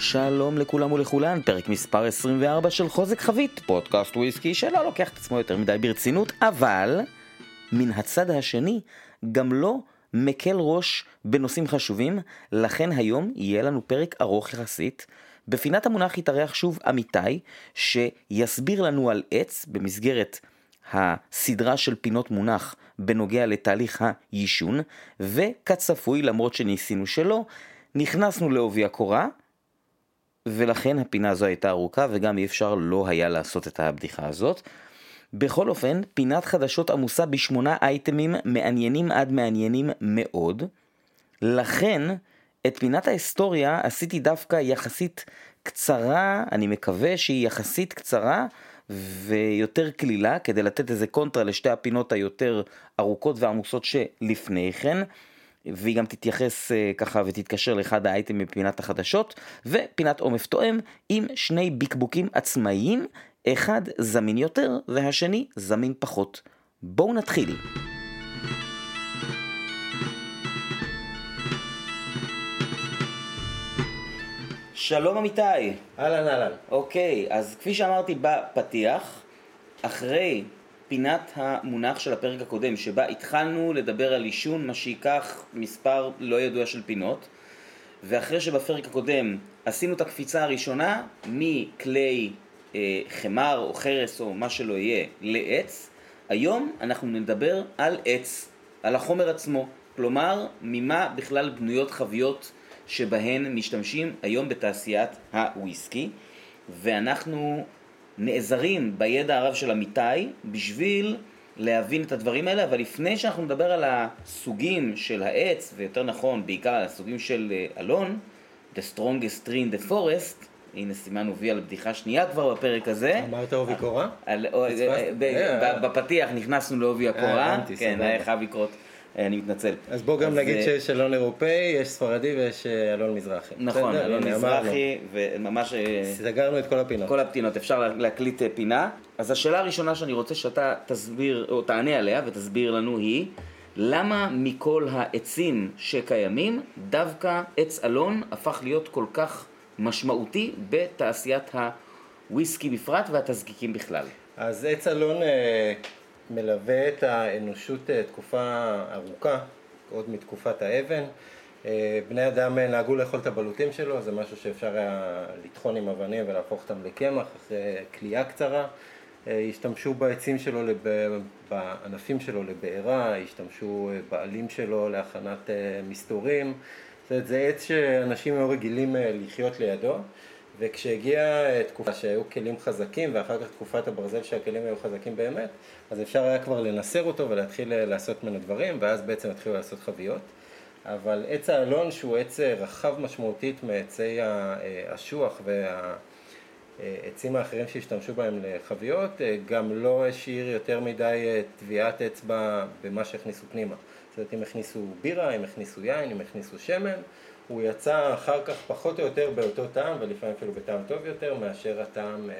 שלום לכולם ולכולן, פרק מספר 24 של חוזק חבית, פודקאסט וויסקי שלא לוקח את עצמו יותר מדי ברצינות, אבל מן הצד השני גם לא מקל ראש בנושאים חשובים, לכן היום יהיה לנו פרק ארוך יחסית. בפינת המונח יתארח שוב אמיתי, שיסביר לנו על עץ במסגרת הסדרה של פינות מונח בנוגע לתהליך היישון, וכצפוי, למרות שניסינו שלא, נכנסנו לעובי הקורה, ולכן הפינה הזו הייתה ארוכה וגם אי אפשר לא היה לעשות את הבדיחה הזאת. בכל אופן, פינת חדשות עמוסה בשמונה אייטמים מעניינים עד מעניינים מאוד. לכן, את פינת ההיסטוריה עשיתי דווקא יחסית קצרה, אני מקווה שהיא יחסית קצרה ויותר קלילה, כדי לתת איזה קונטרה לשתי הפינות היותר ארוכות ועמוסות שלפני כן. והיא גם תתייחס uh, ככה ותתקשר לאחד האייטם מפינת החדשות, ופינת עומף תואם עם שני ביקבוקים עצמאיים, אחד זמין יותר והשני זמין פחות. בואו נתחיל. שלום אמיתי. אהלן אהלן. אוקיי, אז כפי שאמרתי בפתיח, אחרי פינת המונח של הפרק הקודם, שבה התחלנו לדבר על עישון, מה שייקח מספר לא ידוע של פינות, ואחרי שבפרק הקודם עשינו את הקפיצה הראשונה מכלי אה, חמר או חרס או מה שלא יהיה לעץ, היום אנחנו נדבר על עץ, על החומר עצמו, כלומר ממה בכלל בנויות חביות שבהן משתמשים היום בתעשיית הוויסקי, ואנחנו נעזרים בידע הרב של אמיתי בשביל להבין את הדברים האלה, אבל לפני שאנחנו נדבר על הסוגים של העץ, ויותר נכון, בעיקר על הסוגים של אה, אלון, The strongest tree in the forest, הנה סימן הוביל על בדיחה שנייה כבר בפרק הזה. אמרת עובי קורה? אה, בפתיח נכנסנו לעובי הקורה, כן, היה חייב לקרות. אה, אני מתנצל. אז בוא גם נגיד שיש אלון אירופאי, יש ספרדי ויש אלון מזרחי. נכון, אלון מזרחי, וממש... סגרנו את כל הפינות. כל הפינות, אפשר להקליט פינה. אז השאלה הראשונה שאני רוצה שאתה תסביר, או תענה עליה ותסביר לנו היא, למה מכל העצים שקיימים, דווקא עץ אלון הפך להיות כל כך משמעותי בתעשיית הוויסקי בפרט והתזקיקים בכלל? אז עץ אלון מלווה את האנושות אה, תקופה ארוכה, עוד מתקופת האבן. אה, בני אדם אה, נהגו לאכול את הבלוטים שלו, זה משהו שאפשר היה לטחון עם אבנים ולהפוך אותם לקמח אחרי כליאה קצרה. השתמשו בעצים שלו, בענפים שלו לבעירה, השתמשו בעלים שלו להכנת מסתורים. זאת אומרת, זה עץ שאנשים היו רגילים לחיות לידו. וכשהגיעה תקופה שהיו כלים חזקים ואחר כך תקופת הברזל שהכלים היו חזקים באמת, אז אפשר היה כבר לנסר אותו ולהתחיל אה, לעשות ממנו דברים, ואז בעצם התחילו לעשות חביות. אבל עץ האלון שהוא עץ אה, רחב משמעותית מעצי האשוח והעצים האחרים שהשתמשו בהם לחביות, אה, גם לא השאיר יותר מדי טביעת אצבע במה שהכניסו פנימה. זאת אומרת, אם הכניסו בירה, אם הכניסו יין, אם הכניסו שמן, הוא יצא אחר כך פחות או יותר באותו טעם, ולפעמים אפילו בטעם טוב יותר, מאשר הטעם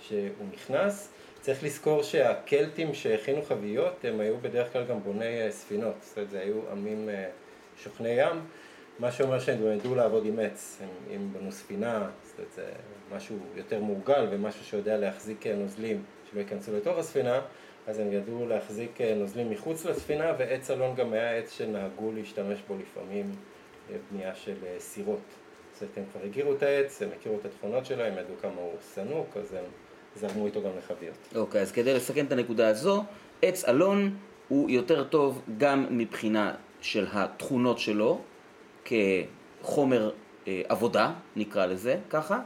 שהוא נכנס. צריך לזכור שהקלטים שהכינו חביות הם היו בדרך כלל גם בוני אה, ספינות, זאת אומרת זה היו עמים אה, שוכני ים, מה שאומר שהם גם ידעו לעבוד עם עץ, הם, הם בנו ספינה, זאת אומרת זה משהו יותר מורגל ומשהו שיודע להחזיק אה, נוזלים שלא ייכנסו לתוך הספינה, אז הם ידעו להחזיק נוזלים מחוץ לספינה ועץ אלון גם היה עץ שנהגו להשתמש בו לפעמים בבנייה של סירות. זאת אומרת הם כבר הכירו את העץ, הם הכירו את התכונות שלו, הם ידעו כמה הוא סנוק, אז הם זרמו איתו גם לחביות. אוקיי, okay, אז כדי לסכם את הנקודה הזו, עץ אלון הוא יותר טוב גם מבחינה של התכונות שלו, כחומר אה, עבודה, נקרא לזה ככה,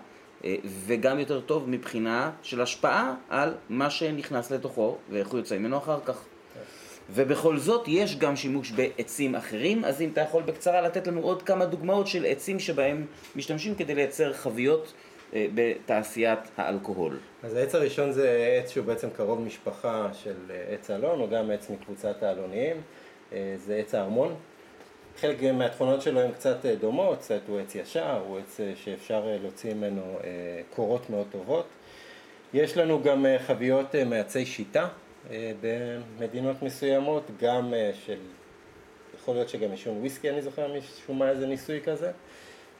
אה, וגם יותר טוב מבחינה של השפעה על מה שנכנס לתוכו ואיך הוא יוצא ממנו אחר כך. ובכל זאת יש גם שימוש בעצים אחרים, אז אם אתה יכול בקצרה לתת לנו עוד כמה דוגמאות של עצים שבהם משתמשים כדי לייצר חביות אה, בתעשיית האלכוהול. אז העץ הראשון זה עץ שהוא בעצם קרוב משפחה של אה, עץ אלון, או גם עץ מקבוצת האלוניים, אה, זה עץ הארמון. חלק מהתכונות שלו הן קצת דומות, קצת הוא עץ ישר, הוא עץ שאפשר להוציא ממנו קורות מאוד טובות. יש לנו גם חביות מעצי שיטה במדינות מסוימות, גם של, יכול להיות שגם עישון וויסקי, אני זוכר משום מה איזה ניסוי כזה.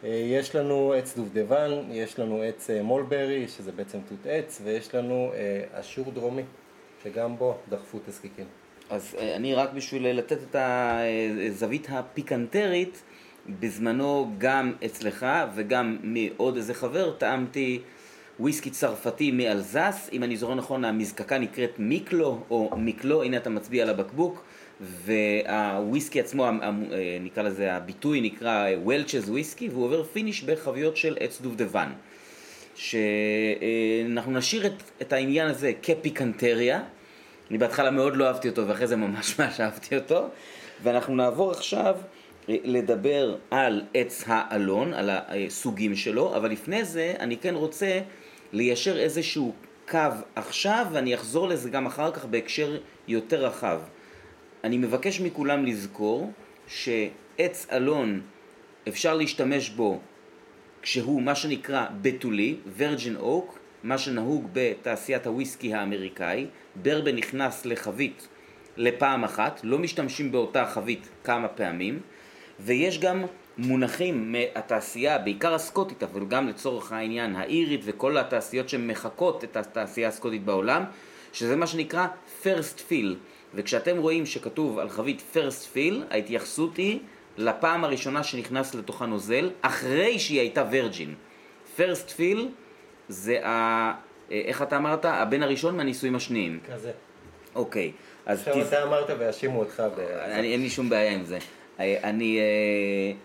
יש לנו עץ דובדבן, יש לנו עץ מולברי, שזה בעצם תות עץ, ויש לנו אשור דרומי, שגם בו דחפו תזקיקים. אז אני רק בשביל לתת את הזווית הפיקנטרית, בזמנו גם אצלך וגם מעוד איזה חבר טעמתי וויסקי צרפתי מאלזס, אם אני זוכר נכון המזקקה נקראת מיקלו או מיקלו, הנה אתה מצביע על הבקבוק. והוויסקי עצמו, נקרא לזה, הביטוי נקרא וולצ'ז וויסקי והוא עובר finish בחביות של עץ דובדבן. שאנחנו נשאיר את, את העניין הזה כפיקנטריה. אני בהתחלה מאוד לא אהבתי אותו ואחרי זה ממש ממש אהבתי אותו. ואנחנו נעבור עכשיו לדבר על עץ האלון, על הסוגים שלו, אבל לפני זה אני כן רוצה ליישר איזשהו קו עכשיו, ואני אחזור לזה גם אחר כך בהקשר יותר רחב. אני מבקש מכולם לזכור שעץ אלון אפשר להשתמש בו כשהוא מה שנקרא בתולי, וירג'ין אוק, מה שנהוג בתעשיית הוויסקי האמריקאי, ברבן נכנס לחבית לפעם אחת, לא משתמשים באותה חבית כמה פעמים, ויש גם מונחים מהתעשייה, בעיקר הסקוטית, אבל גם לצורך העניין האירית וכל התעשיות שמחקות את התעשייה הסקוטית בעולם, שזה מה שנקרא first fill. וכשאתם רואים שכתוב על חבית first fill, ההתייחסות היא לפעם הראשונה שנכנס לתוך הנוזל, אחרי שהיא הייתה וירג'ין. first fill זה ה... איך אתה אמרת? הבן הראשון מהנישואים השניים. כזה. אוקיי. אז עכשיו תז... אתה אמרת ויאשימו אותך ב... אין לי שום בעיה עם זה. אני אה,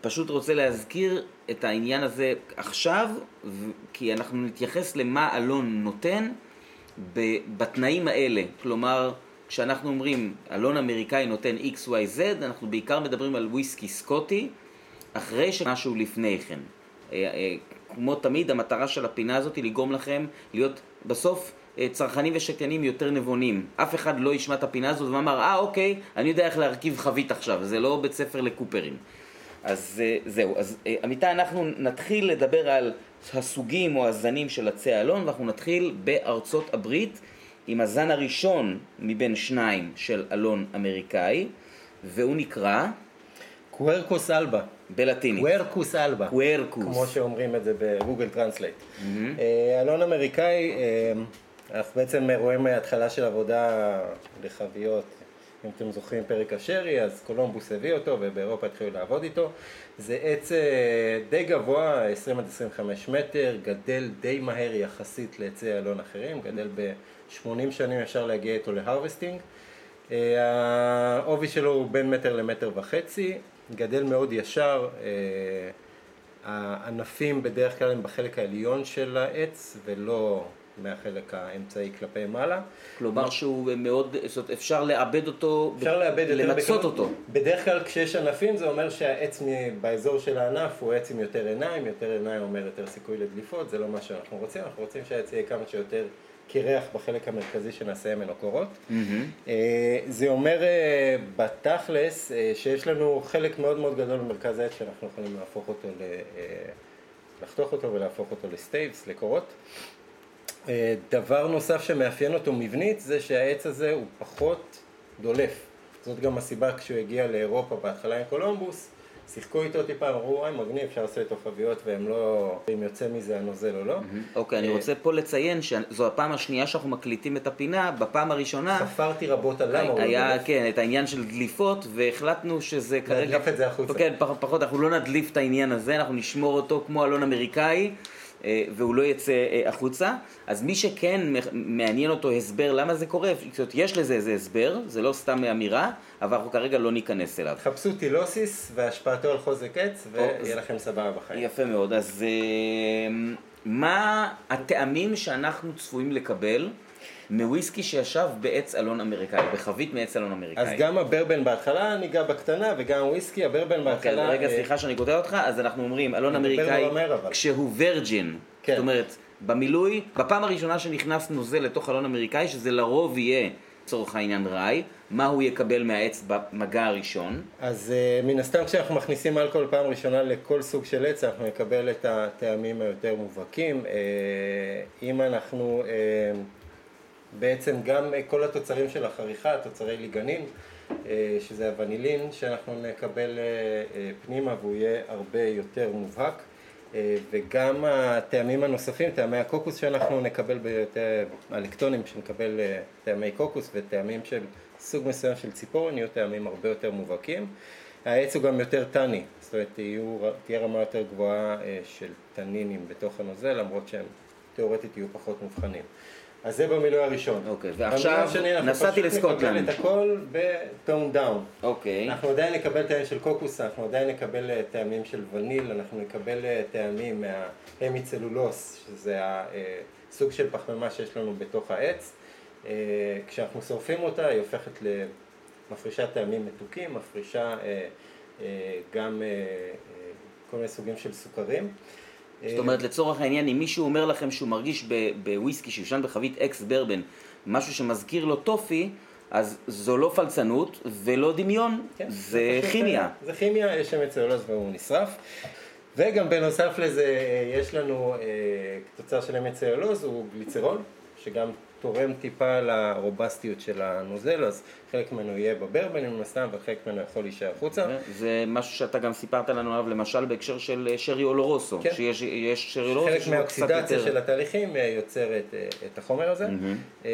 פשוט רוצה להזכיר את העניין הזה עכשיו, כי אנחנו נתייחס למה אלון נותן בתנאים האלה. כלומר, כשאנחנו אומרים אלון אמריקאי נותן XYZ, אנחנו בעיקר מדברים על וויסקי סקוטי, אחרי שמשהו לפני כן. אה, אה, כמו תמיד, המטרה של הפינה הזאת היא לגרום לכם להיות בסוף אה, צרכנים ושקיינים יותר נבונים. אף אחד לא ישמע את הפינה הזאת ואמר, אה אוקיי, אני יודע איך להרכיב חבית עכשיו, זה לא בית ספר לקופרים. אז אה, זהו, אז אה, עמיתי, אנחנו נתחיל לדבר על הסוגים או הזנים של עצי אלון, ואנחנו נתחיל בארצות הברית עם הזן הראשון מבין שניים של אלון אמריקאי, והוא נקרא... Quercus alba. בלטינית. Quercus alba. Quercus. כמו שאומרים את זה ב Google Translate. Mm-hmm. אלון אמריקאי, אנחנו בעצם רואים התחלה של עבודה לחביות. אם אתם זוכרים פרק השרי, אז קולומבוס הביא אותו ובאירופה התחילו לעבוד איתו. זה עץ אה, די גבוה, 20 עד 25 מטר, גדל די מהר יחסית לעצי אלון אחרים, גדל ב-80 שנים אפשר להגיע איתו להרווסטינג. העובי שלו הוא בין מטר למטר וחצי, גדל מאוד ישר, אה, הענפים בדרך כלל הם בחלק העליון של העץ ולא מהחלק האמצעי כלפי מעלה. כלומר שהוא מאוד, זאת אומרת אפשר לאבד אותו, אפשר לאבד למצות אותו. בדרך כלל כשיש ענפים זה אומר שהעץ באזור של הענף הוא עץ עם יותר עיניים, יותר עיניים אומר יותר סיכוי לדליפות, זה לא מה שאנחנו רוצים, אנחנו רוצים שהעץ יהיה כמה שיותר קרח בחלק המרכזי שנעשה ממנו קורות. Mm-hmm. זה אומר אה, בתכלס אה, שיש לנו חלק מאוד מאוד גדול במרכז העץ שאנחנו יכולים להפוך אותו, ל... לחתוך אותו ולהפוך אותו ל staves, לקורות. דבר נוסף שמאפיין אותו מבנית זה שהעץ הזה הוא פחות דולף. זאת גם הסיבה כשהוא הגיע לאירופה בהתחלה עם קולומבוס, שיחקו איתו טיפה, אמרו, וואי, מגניב, אפשר לעשות איתו חביות, והם לא, אם יוצא מזה הנוזל או לא. אוקיי, אני אה, רוצה פה לציין שזו הפעם השנייה שאנחנו מקליטים את הפינה, בפעם הראשונה... ספרתי רבות על למה הוא לא היה, כן, את העניין של דליפות, והחלטנו שזה כרגע... נדליף את זה החוצה. כן, פחות, אנחנו לא נדליף את העניין הזה, אנחנו נשמור אותו כמו אלון אמריקאי. אה, והוא לא יצא אה, החוצה. אז מי שכן מעניין אותו הסבר למה זה קורה, יש לזה איזה הסבר, זה לא סתם אמירה, אבל אנחנו כרגע לא ניכנס אליו. חפשו טילוסיס והשפעתו על חוזק עץ, ויהיה לכם סבבה בחיים. יפה מאוד, אז אה, מה הטעמים שאנחנו צפויים לקבל? מוויסקי שישב בעץ אלון אמריקאי, בחבית מעץ אלון אמריקאי. אז גם הברבן בהתחלה ניגע בקטנה, וגם וויסקי, הברבן אוקיי, בהתחלה... רגע, אה, סליחה שאני קוטע אותך, אז אנחנו אומרים, אלון אמריקאי, כשהוא וירג'ין, כן. זאת אומרת, במילוי, בפעם הראשונה שנכנס נוזל לתוך אלון אמריקאי, שזה לרוב יהיה, לצורך העניין ראי, מה הוא יקבל מהעץ במגע הראשון? אז uh, מן הסתם כשאנחנו מכניסים אלכוהול פעם ראשונה לכל סוג של עץ, אנחנו נקבל את הטעמים היותר מובהקים. Uh, אם אנחנו... Uh, בעצם גם כל התוצרים של החריכה, תוצרי ליגנין, אה, שזה הוונילין שאנחנו נקבל פנימה והוא יהיה הרבה יותר מובהק. וגם הטעמים הנוספים, טעמי הקוקוס שאנחנו נקבל ביותר, הלקטונים שנקבל טעמי קוקוס וטעמים של סוג מסוים של ציפורן יהיו טעמים הרבה יותר מובהקים. העץ הוא גם יותר טני, זאת אומרת יהיו, תהיה רמה יותר גבוהה של טנינים בתוך הנוזל למרות שהם תיאורטית יהיו פחות מובחנים. אז זה במילוי הראשון. אוקיי, ועכשיו נסעתי לסקוטלנד. אנחנו פשוט נקבל את הכל ב tone down. אוקיי. אנחנו עדיין נקבל טעמים של קוקוס, אנחנו עדיין נקבל אה, טעמים של וניל, אנחנו נקבל אה, טעמים מההמיצלולוס, שזה הסוג אה, של פחמימה שיש לנו בתוך העץ. כשאנחנו שורפים אותה היא הופכת למפרישה טעמים מתוקים, מפרישה גם כל מיני סוגים של סוכרים. זאת אומרת, לצורך העניין, אם מישהו אומר לכם שהוא מרגיש בוויסקי שיושן בחבית אקס ברבן משהו שמזכיר לו טופי, אז זו לא פלצנות ולא דמיון, כן, זה, זה כימיה. זה כימיה, יש שם אצלולוז והוא נשרף. וגם בנוסף לזה, יש לנו, אה, תוצר של אמת צלולוז הוא גליצרול, שגם תורם טיפה לרובסטיות של הנוזל, אז חלק ממנו יהיה בברבן מן הסתם, וחלק ממנו יכול להישאר החוצה. זה משהו שאתה גם סיפרת לנו עליו, למשל בהקשר של אה, שרי אולורוסו, כן. שיש שרי אולורוסו חלק מהאוקסידציה יותר... של התהליכים אה, יוצרת אה, את החומר הזה. Mm-hmm.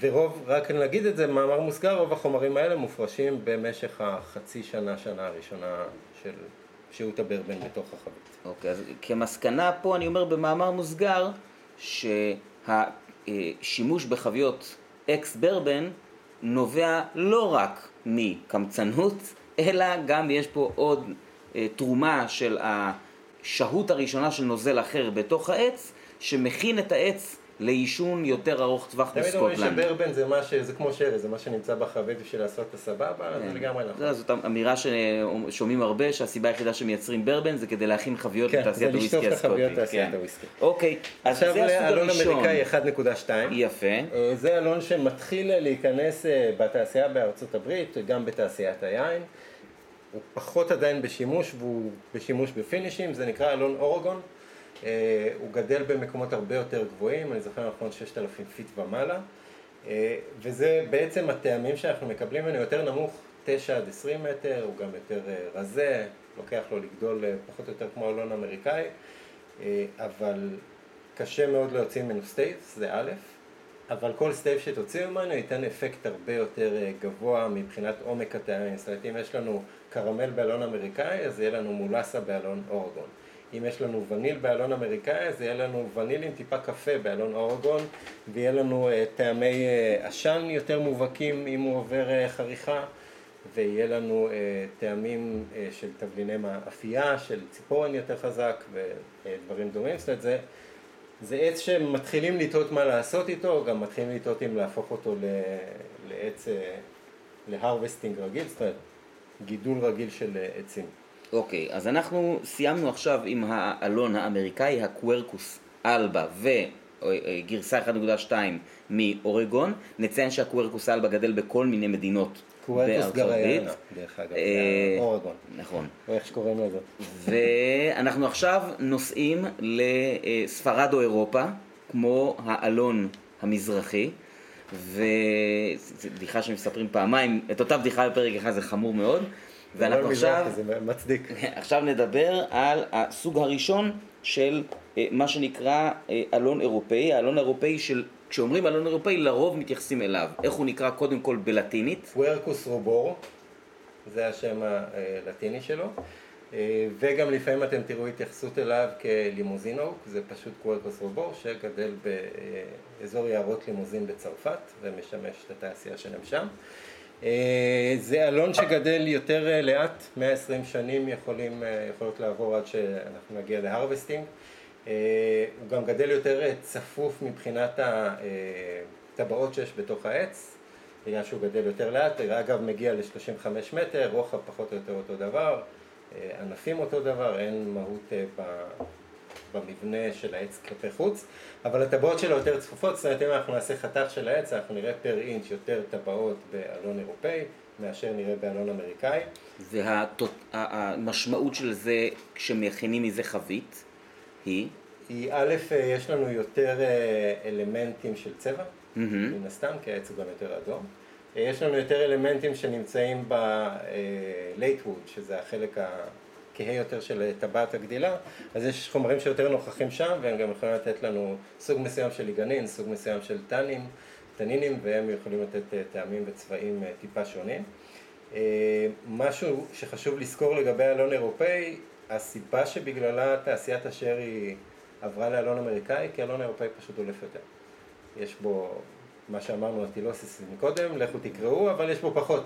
ורוב, רק נגיד את זה, מאמר מוסגר, רוב החומרים האלה מופרשים במשך החצי שנה, שנה הראשונה של שהות הברבן בתוך החבית. אוקיי, אז כמסקנה פה אני אומר במאמר מוסגר, שה... שימוש בחביות אקס ברבן נובע לא רק מקמצנות, אלא גם יש פה עוד אה, תרומה של השהות הראשונה של נוזל אחר בתוך העץ, שמכין את העץ לעישון יותר ארוך טווח בסקוטלנד. תמיד אומרים שברבן זה, מה ש... זה כמו שרי, זה מה שנמצא בחבית בשביל לעשות את הסבבה, כן. זה לגמרי נכון. זאת אמירה ששומעים הרבה, שהסיבה היחידה שמייצרים ברבן זה כדי להכין חביות כן, לתעשיית הוויסקי הסקוטי. כן, זה לשטוף את החביות לתעשיית כן. הוויסקי. אוקיי, אז זה הסוג הראשון. עכשיו לאלון אמריקאי 1.2. יפה. אה, זה אלון שמתחיל להיכנס אה, בתעשייה בארצות הברית, גם בתעשיית היין. הוא פחות עדיין בשימוש, והוא בשימוש בפינישים, זה נקרא אלון אורגון. אה, הוא גדל במקומות הרבה יותר גבוהים, אני זוכר נכון 6,000 feet ומעלה, אה, וזה בעצם הטעמים שאנחנו מקבלים ממנו יותר נמוך, 9 עד 20 מטר, הוא גם יותר אה, רזה, לוקח לו לגדול פחות או יותר כמו אלון אמריקאי, אבל קשה מאוד להוציא ממנו staves, זה א', אבל כל stave שתוציאו ממנו ייתן אפקט הרבה יותר גבוה מבחינת עומק הטעמים, זאת אומרת אם יש לנו קרמל באלון אמריקאי, אז יהיה לנו מולסה באלון אורגון. אם יש לנו וניל באלון אמריקאי, אז יהיה לנו וניל עם טיפה קפה באלון אורגון, ויהיה לנו uh, טעמי uh, עשן יותר מובהקים אם הוא עובר uh, חריכה, ויהיה לנו uh, טעמים uh, של תבליני מאפייה, של ציפורן יותר חזק ודברים uh, דומים, זאת אומרת זה, זה עץ שמתחילים לטעות מה לעשות איתו, גם מתחילים לטעות אם להפוך אותו ל, לעץ, uh, ל harvesting רגיל, זאת אומרת גידול רגיל של uh, עצים. אוקיי, אז אנחנו סיימנו עכשיו עם האלון האמריקאי, ה Quercus alba וגרסה 1.2 מאורגון. נציין שה Quercus alba גדל בכל מיני מדינות Quercus garryana, דרך אגב, אה, אורגון. נכון. או איך שקוראים לזה. ואנחנו עכשיו נוסעים לספרד או אירופה, כמו האלון המזרחי. וזו בדיחה שמספרים פעמיים, את אותה בדיחה בפרק אחד זה חמור מאוד. ואנחנו עכשיו, זה מצדיק. עכשיו נדבר על הסוג הראשון של אה, מה שנקרא אה, אלון אירופאי, האלון האירופאי של, כשאומרים אלון אירופאי לרוב מתייחסים אליו, איך הוא נקרא קודם כל בלטינית? וורקוס רובור, זה השם הלטיני שלו, אה, וגם לפעמים אתם תראו התייחסות אליו כלימוזינוק, זה פשוט קוורקוס רובור שגדל באזור יערות לימוזין בצרפת ומשמש את התעשייה שלהם שם. אה, זה אלון שגדל יותר אה, לאט, 120 שנים יכולים, אה, יכולות לעבור עד שאנחנו נגיע להרווסטינג. הוא גם גדל יותר צפוף מבחינת הטבעות שיש בתוך העץ, בגלל שהוא גדל יותר לאט, אגב מגיע ל-35 מטר, רוחב פחות או יותר אותו דבר, ענפים אותו דבר, אין מהות במבנה של העץ כלפי חוץ, אבל הטבעות שלו יותר צפופות, זאת אומרת אם אנחנו נעשה חתך של העץ, אנחנו נראה פר אינץ' יותר טבעות באלון אירופאי מאשר נראה באלון אמריקאי. והמשמעות של זה כשמכינים מזה חבית היא? היא א', יש לנו יותר אה, אלמנטים של צבע, mm-hmm. מן הסתם, כי העץ הוא גם יותר אדום. יש לנו יותר אלמנטים שנמצאים ב-late wood, שזה החלק הכהה יותר של טבעת הגדילה, אז יש חומרים שיותר נוכחים שם, והם גם יכולים לתת לנו סוג מסוים של ליגנין, סוג מסוים של טנים, טנינים, והם יכולים לתת טעמים וצבעים טיפה שונים. משהו שחשוב לזכור לגבי אלון אירופאי, הסיבה שבגללה תעשיית השרי עברה לאלון אמריקאי, כי אלון אירופאי פשוט דולף יותר. יש בו, מה שאמרנו, הטילוסיס מקודם, לכו תקראו, אבל יש בו פחות.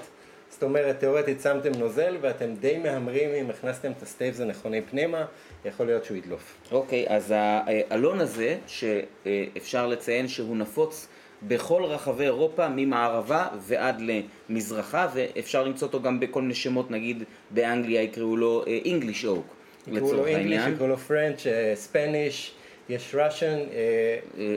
זאת אומרת, תאורטית שמתם נוזל ואתם די מהמרים אם הכנסתם את ה staves הנכונים פנימה, יכול להיות שהוא ידלוף. אוקיי, אז האלון הזה, שאפשר לציין שהוא נפוץ בכל רחבי אירופה, ממערבה ועד למזרחה, ואפשר למצוא אותו גם בכל מיני שמות, נגיד באנגליה יקראו לו English Oak, לצורך העניין. יקראו לו French, Spanish. יש Russian.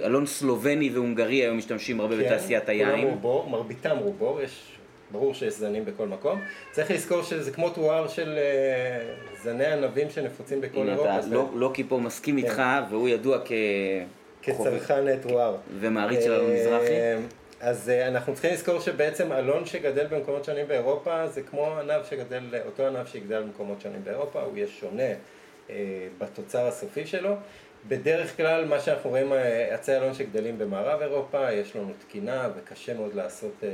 אלון סלובני והונגרי היום משתמשים הרבה כן, בתעשיית היין. כולם רובו, מרביתם רובו, יש, ברור שיש זנים בכל מקום. צריך לזכור שזה כמו תואר של uh, זני ענבים שנפוצים בכל אירופה. אתה לא, לא פה מסכים כן. איתך, והוא ידוע כ... כצרכן תואר. ומעריץ של אלון מזרחי. אה, אז אנחנו צריכים לזכור שבעצם אלון שגדל במקומות שונים באירופה זה כמו ענב שגדל, אותו ענב שיגדל במקומות שונים באירופה, הוא יהיה שונה בתוצר הסופי שלו. בדרך כלל מה שאנחנו רואים, אה, עצי אלון שגדלים במערב אירופה, יש לנו תקינה וקשה מאוד לעשות, אה, אה,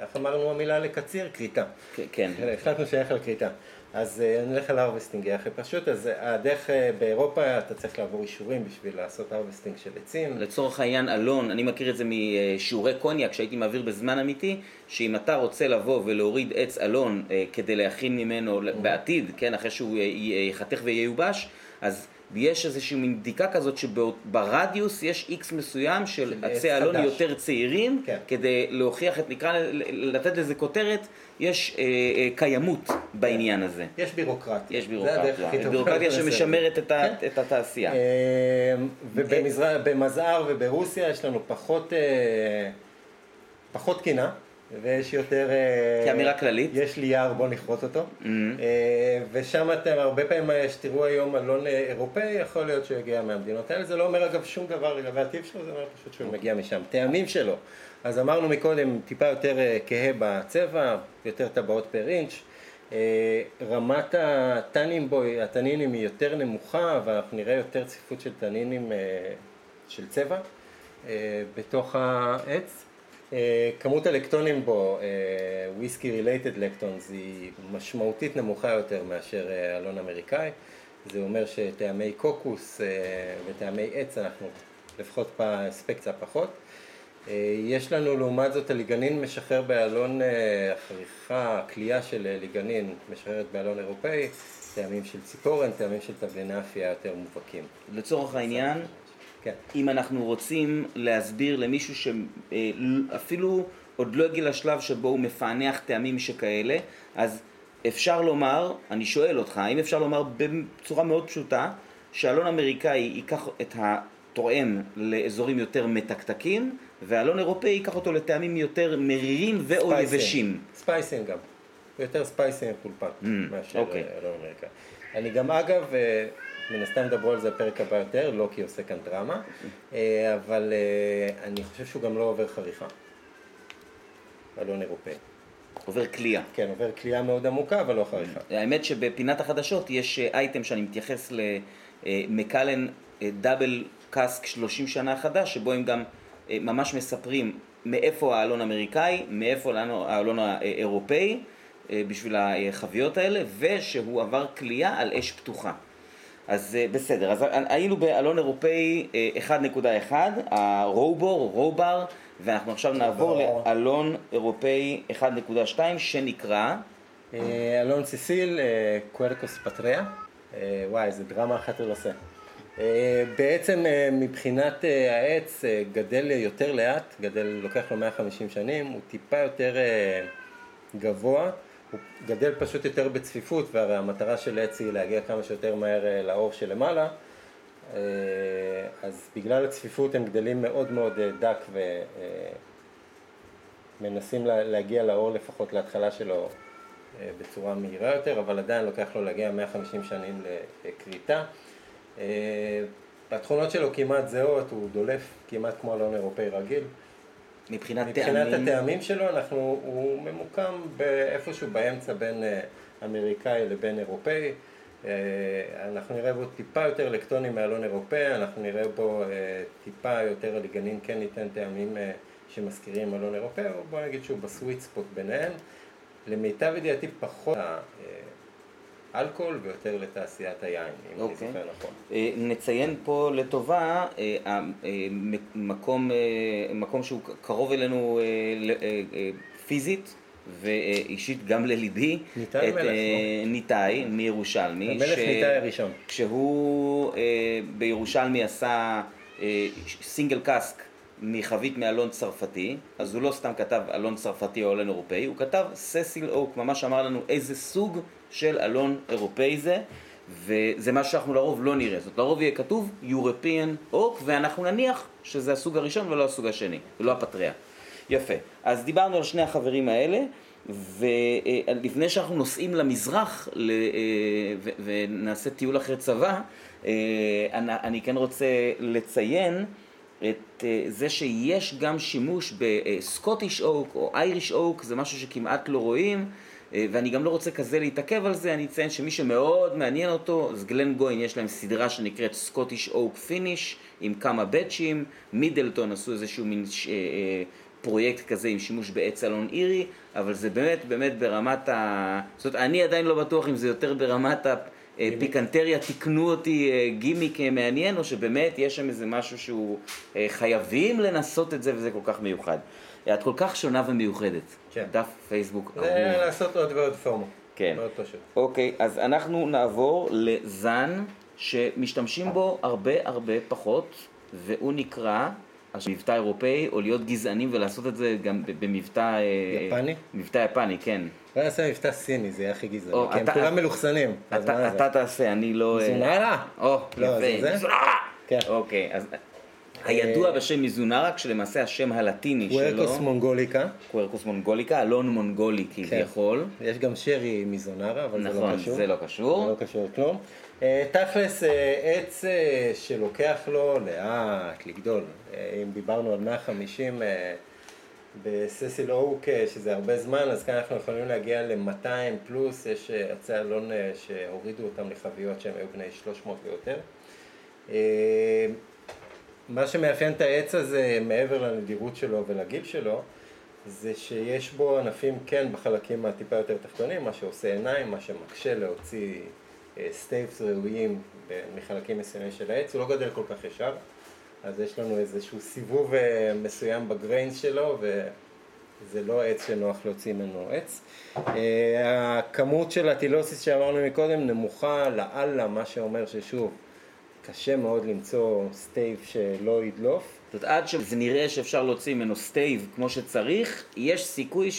איך אמרנו המילה לקציר? כריתה. כן. החלטנו שייך על כריתה. אז נלך על harvesting, יהיה הכי פשוט, אז הדרך באירופה אתה צריך לעבור אישורים בשביל לעשות harvesting של עצים. לצורך העניין אלון, אני מכיר את זה משיעורי קוניאק שהייתי מעביר בזמן אמיתי, שאם אתה רוצה לבוא ולהוריד עץ אלון כדי להכין ממנו בעתיד, כן, אחרי שהוא ייחתך וייובש, אז ויש איזושהי מין בדיקה כזאת שברדיוס יש איקס מסוים של עצי אלון יותר צעירים, כן. כדי להוכיח את, נקרא, לתת לזה כותרת, יש אה, אה, קיימות בעניין כן. הזה. יש בירוקרטיה. יש בירוקרטיה. בירוקרטיה שמשמרת את, כן. את התעשייה. אה, ובמזער וברוסיה יש לנו פחות, אה, פחות קינה. ויש יותר... אה, כאמירה כללית. יש לי יער, בוא נכרות אותו. Mm-hmm. אה, ושם אתם, הרבה פעמים שתראו היום אלון אירופאי, יכול להיות שהוא יגיע מהמדינות האלה. זה לא אומר אגב שום דבר לגבי הטיב שלו, זה אומר פשוט שהוא מגיע משם. טעמים שלו. אז אמרנו מקודם, טיפה יותר אה, כהה בצבע, יותר טבעות per inch. רמת הטנים בו, הטנינים היא יותר נמוכה, ואנחנו נראה יותר צפיפות של טנינים של צבע בתוך העץ. אה, כמות הלקטונים בו, whisky related lactones, היא משמעותית נמוכה יותר מאשר אה, אלון אמריקאי. זה אומר שטעמי קוקוס אה, וטעמי עץ אנחנו לפחות בהספק קצת פחות. יש לנו לעומת זאת הליגנין משחרר באלון החריכה, כליאה של ליגנין משחררת באלון אירופאי, טעמים של ציפורן, טעמים של תבליני אפייה יותר מובהקים. לצורך העניין, כן. אם אנחנו רוצים להסביר למישהו שאפילו עוד לא הגיע לשלב שבו הוא מפענח טעמים שכאלה, אז אפשר לומר, אני שואל אותך, האם אפשר לומר בצורה מאוד פשוטה, שאלון אמריקאי ייקח את התואם לאזורים יותר מתקתקים, ואלון אירופאי ייקח אותו לטעמים יותר מרירים ו/או יבשים. ספייסים גם. יותר ספייסים פולפן mm, מאשר אוקיי. אלון אמריקאי. אני גם אגב, אה, מן הסתם ידברו על זה בפרק הבא יותר, לא כי עושה כאן דרמה, אה, אבל אה, אני חושב שהוא גם לא עובר חריכה. אלון אירופאי. עובר כליאה. כן, עובר כליאה מאוד עמוקה, אבל לא חריכה. האמת שבפינת החדשות יש אייטם שאני מתייחס למקלן דאבל קאסק 30 שנה חדש, שבו הם גם ממש מספרים מאיפה האלון האמריקאי, מאיפה האלון האירופאי. בשביל החביות האלה, ושהוא עבר כליאה על אש פתוחה. אז אה, בסדר, אז היינו באלון אירופאי 1.1, אה, הרובור, רובר, ואנחנו עכשיו נעבור לאלון אירופאי 1.2 שנקרא... אה, אלון סיסיל, קוורקוס פטריה, וואי, איזה דרמה אחת הוא עושה. בעצם מבחינת העץ גדל יותר לאט, גדל, לוקח לו 150 שנים, הוא טיפה יותר גבוה. הוא גדל פשוט יותר בצפיפות, והרי המטרה של עץ היא להגיע כמה שיותר מהר אה, לאור שלמעלה, אה, אז בגלל הצפיפות הם גדלים מאוד מאוד אה, דק ומנסים להגיע לאור לפחות להתחלה שלו בצורה מהירה יותר, אבל עדיין לוקח לו להגיע 150 שנים לכריתה. התכונות שלו כמעט זהות, הוא דולף כמעט כמו אלון אירופאי רגיל. מבחינת מבחינת טעמים? הטעמים שלו, אנחנו, הוא ממוקם באיפשהו באמצע בין אה, אמריקאי לבין אירופאי. אה, אנחנו נראה בו טיפה יותר לקטונים מאלון אירופאי, אנחנו נראה בו אה, טיפה יותר ליגנין כן ניתן טעמים שמזכירים אלון אירופאי, אבל בוא נגיד שהוא בסוויט ספוט ביניהם. למיטב ידיעתי פחות אה, אלכוהול ויותר לתעשיית היין, אם אני אוקיי. זוכר נכון. אה, נציין פה לטובה אה, אה, מקום, מקום שהוא קרוב אלינו פיזית ואישית גם לליבי, ניתאי את מלך, אה, ניתאי מירושלמי, המלך ש- ניתאי הראשון. כשהוא בירושלמי עשה סינגל קאסק מחבית מאלון צרפתי, אז הוא לא סתם כתב אלון צרפתי או אלון אירופאי, הוא כתב ססיל אוק, ממש אמר לנו איזה סוג של אלון אירופאי זה, וזה משהו שאנחנו לרוב לא נראה, זאת לרוב יהיה כתוב European אוק, ואנחנו נניח שזה הסוג הראשון ולא הסוג השני, ולא הפטריה. יפה. אז דיברנו על שני החברים האלה, ולפני שאנחנו נוסעים למזרח ל- אה, ו- ונעשה טיול אחרי צבא, אה, אני כן רוצה לציין את אה, זה שיש גם שימוש ב Scottish oak או Irish oak, זה משהו שכמעט לא רואים. אה, ואני גם לא רוצה כזה להתעכב על זה, אני אציין שמי שמאוד מעניין אותו, אז Glengoyne יש להם סדרה שנקראת Scottish Oak Finish, עם כמה באצ'ים, Midleton עשו איזשהו מין ש- אה, פרויקט כזה עם שימוש בעץ אלון אירי, אבל זה באמת באמת ברמת ה... זאת אומרת, אני עדיין לא בטוח אם זה יותר ברמת הפיקנטריה, תיקנו אותי אה, גימיק אה, מעניין, או שבאמת יש שם איזה משהו שהוא אה, חייבים לנסות את זה וזה כל כך מיוחד. את כל כך שונה ומיוחדת. כן. דף פייסבוק. זה לעשות עוד ועוד פורמו. כן. מאוד פשוט. אוקיי, אז אנחנו נעבור לזן שמשתמשים בו הרבה הרבה פחות, והוא נקרא, מבטא אירופאי, או להיות גזענים ולעשות את זה גם במבטא... אה, יפני? מבטא יפני, כן. בוא נעשה מבטא סיני, זה יהיה הכי גזעני, או, כי הם אתה- כולם מלוכסנים. אתה זה? אתה תעשה, אני לא... אה, זונרה? או, לא, יפה. זה? מזונרה! כן. אוקיי, אז הידוע בשם מזונרה, כשלמעשה השם הלטיני שלו... וורקוס מונגוליקה. קוורקוס מונגוליקה, אלון מונגולי כביכול. יש גם שרי מזונרה, אבל זה לא נכון, קשור. זה לא קשור. זה לא קשור לכלום. אה, תכלס, אה, עץ אה, שלוקח לו לאט לגדול. אם דיברנו על 150 אה, בססיל אוק, שזה הרבה זמן, אז כאן אנחנו יכולים להגיע ל-200 פלוס, יש עצי אלון שהורידו אותם לחביות שהם היו בני 300 ויותר. מה שמאפיין את העץ הזה, מעבר לנדירות שלו ולגיל שלו, זה שיש בו ענפים כן בחלקים הטיפה יותר תחתונים, מה שעושה עיניים, מה שמקשה להוציא staves ראויים מחלקים מסוימים של העץ, הוא לא גדל כל כך ישר, אז יש לנו איזשהו סיבוב אה, מסוים ב grains שלו, וזה לא עץ שנוח להוציא ממנו עץ. אה, הכמות של ה tyloses שאמרנו מקודם נמוכה לאללה, מה שאומר ששוב, קשה מאוד למצוא stave שלא ידלוף. זאת אומרת, עד שזה נראה שאפשר להוציא ממנו stave כמו שצריך, יש סיכוי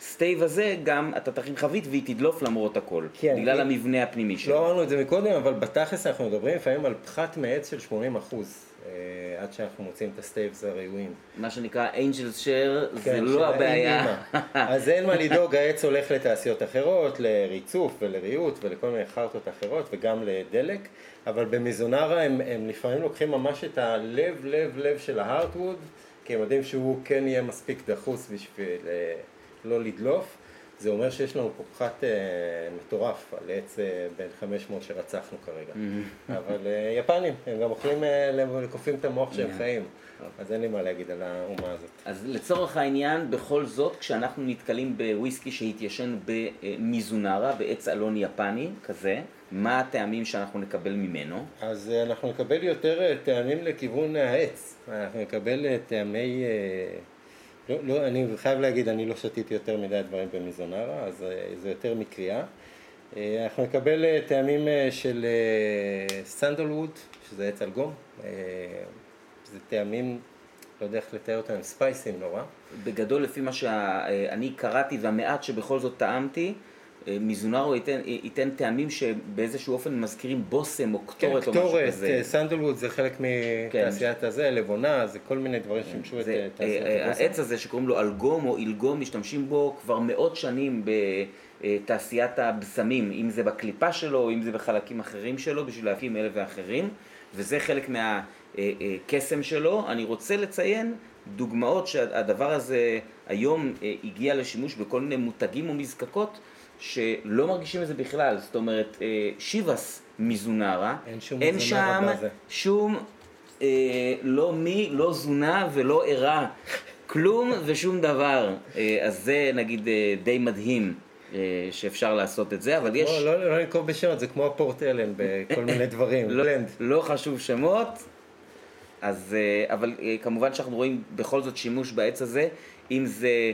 שה stave הזה גם, אתה תכין חבית והיא תדלוף למרות הכל. כן, בגלל אם- המבנה הפנימי לא שלו. אמרנו את זה מקודם, אבל בתכלס אנחנו מדברים לפעמים על פחת מעץ של 80 אחוז, עד שאנחנו מוצאים את ה staves הראויים. מה שנקרא share, זה כן, של לא הבעיה. אז אין מה לדאוג, העץ הולך לתעשיות אחרות, לריצוף ולריהוט ולכל מיני חרטות אחרות וגם לדלק, אבל במזונרה הם, הם לפעמים לוקחים ממש את הלב, לב, לב של ה heartwood, כי הם יודעים שהוא כן יהיה מספיק דחוס בשביל אה, לא לדלוף. זה אומר שיש לנו פה פחת אה, מטורף על עץ אה, בן 500 שרצחנו כרגע. אבל אה, יפנים, הם גם אוכלים, אה, לקופים את המוח שהם חיים, אז אין לי מה להגיד על האומה הזאת. אז לצורך העניין, בכל זאת, כשאנחנו נתקלים בוויסקי שהתיישן במזונרה, בעץ אלון יפני כזה, מה הטעמים שאנחנו נקבל ממנו? אז אה, אנחנו נקבל יותר אה, טעמים לכיוון העץ. אנחנו נקבל אה, טעמי... לא, לא, אני חייב להגיד, אני לא שתיתי יותר מדי דברים במזונרה, אז אה, זה יותר מקריאה. אה, אנחנו נקבל אה, טעמים של סנדלווד, שזה עץ אלגום. זה טעמים, לא יודע איך לתאר אותם, ספייסים נורא. בגדול, לפי מה שאני קראתי והמעט שבכל זאת טעמתי, מזונרו ייתן, ייתן טעמים שבאיזשהו אופן מזכירים בושם או קטורת או משהו קטורת, כזה. אה, סנדלווד זה חלק כן. מתעשיית הזה, לבונה, זה כל מיני דברים את זה, אה, אה, תעשיית אה, הבושם. העץ הזה שקוראים לו אלגום או אילגום, משתמשים בו כבר מאות שנים בתעשיית הבשמים, אם זה בקליפה שלו או אם זה בחלקים אחרים שלו, בשביל להקים אלה ואחרים. וזה חלק מהקסם שלו. אני רוצה לציין דוגמאות שהדבר הזה היום הגיע לשימוש בכל מיני מותגים או מזקקות שלא מרגישים את זה בכלל, זאת אומרת שיבאס מזונרה, אין שום אין מזונרה שם. שום אה, לא מי, לא זונה ולא ערה, כלום ושום דבר. אה, אז זה נגיד אה, די מדהים אה, שאפשר לעשות את זה, אבל יש, לא, לא, לא לנקוב בשמות, זה כמו הפורט אלן בכל מיני דברים. לא. לא חשוב שמות, אז, אה, אבל אה, כמובן שאנחנו רואים בכל זאת שימוש בעץ הזה, אם זה אה,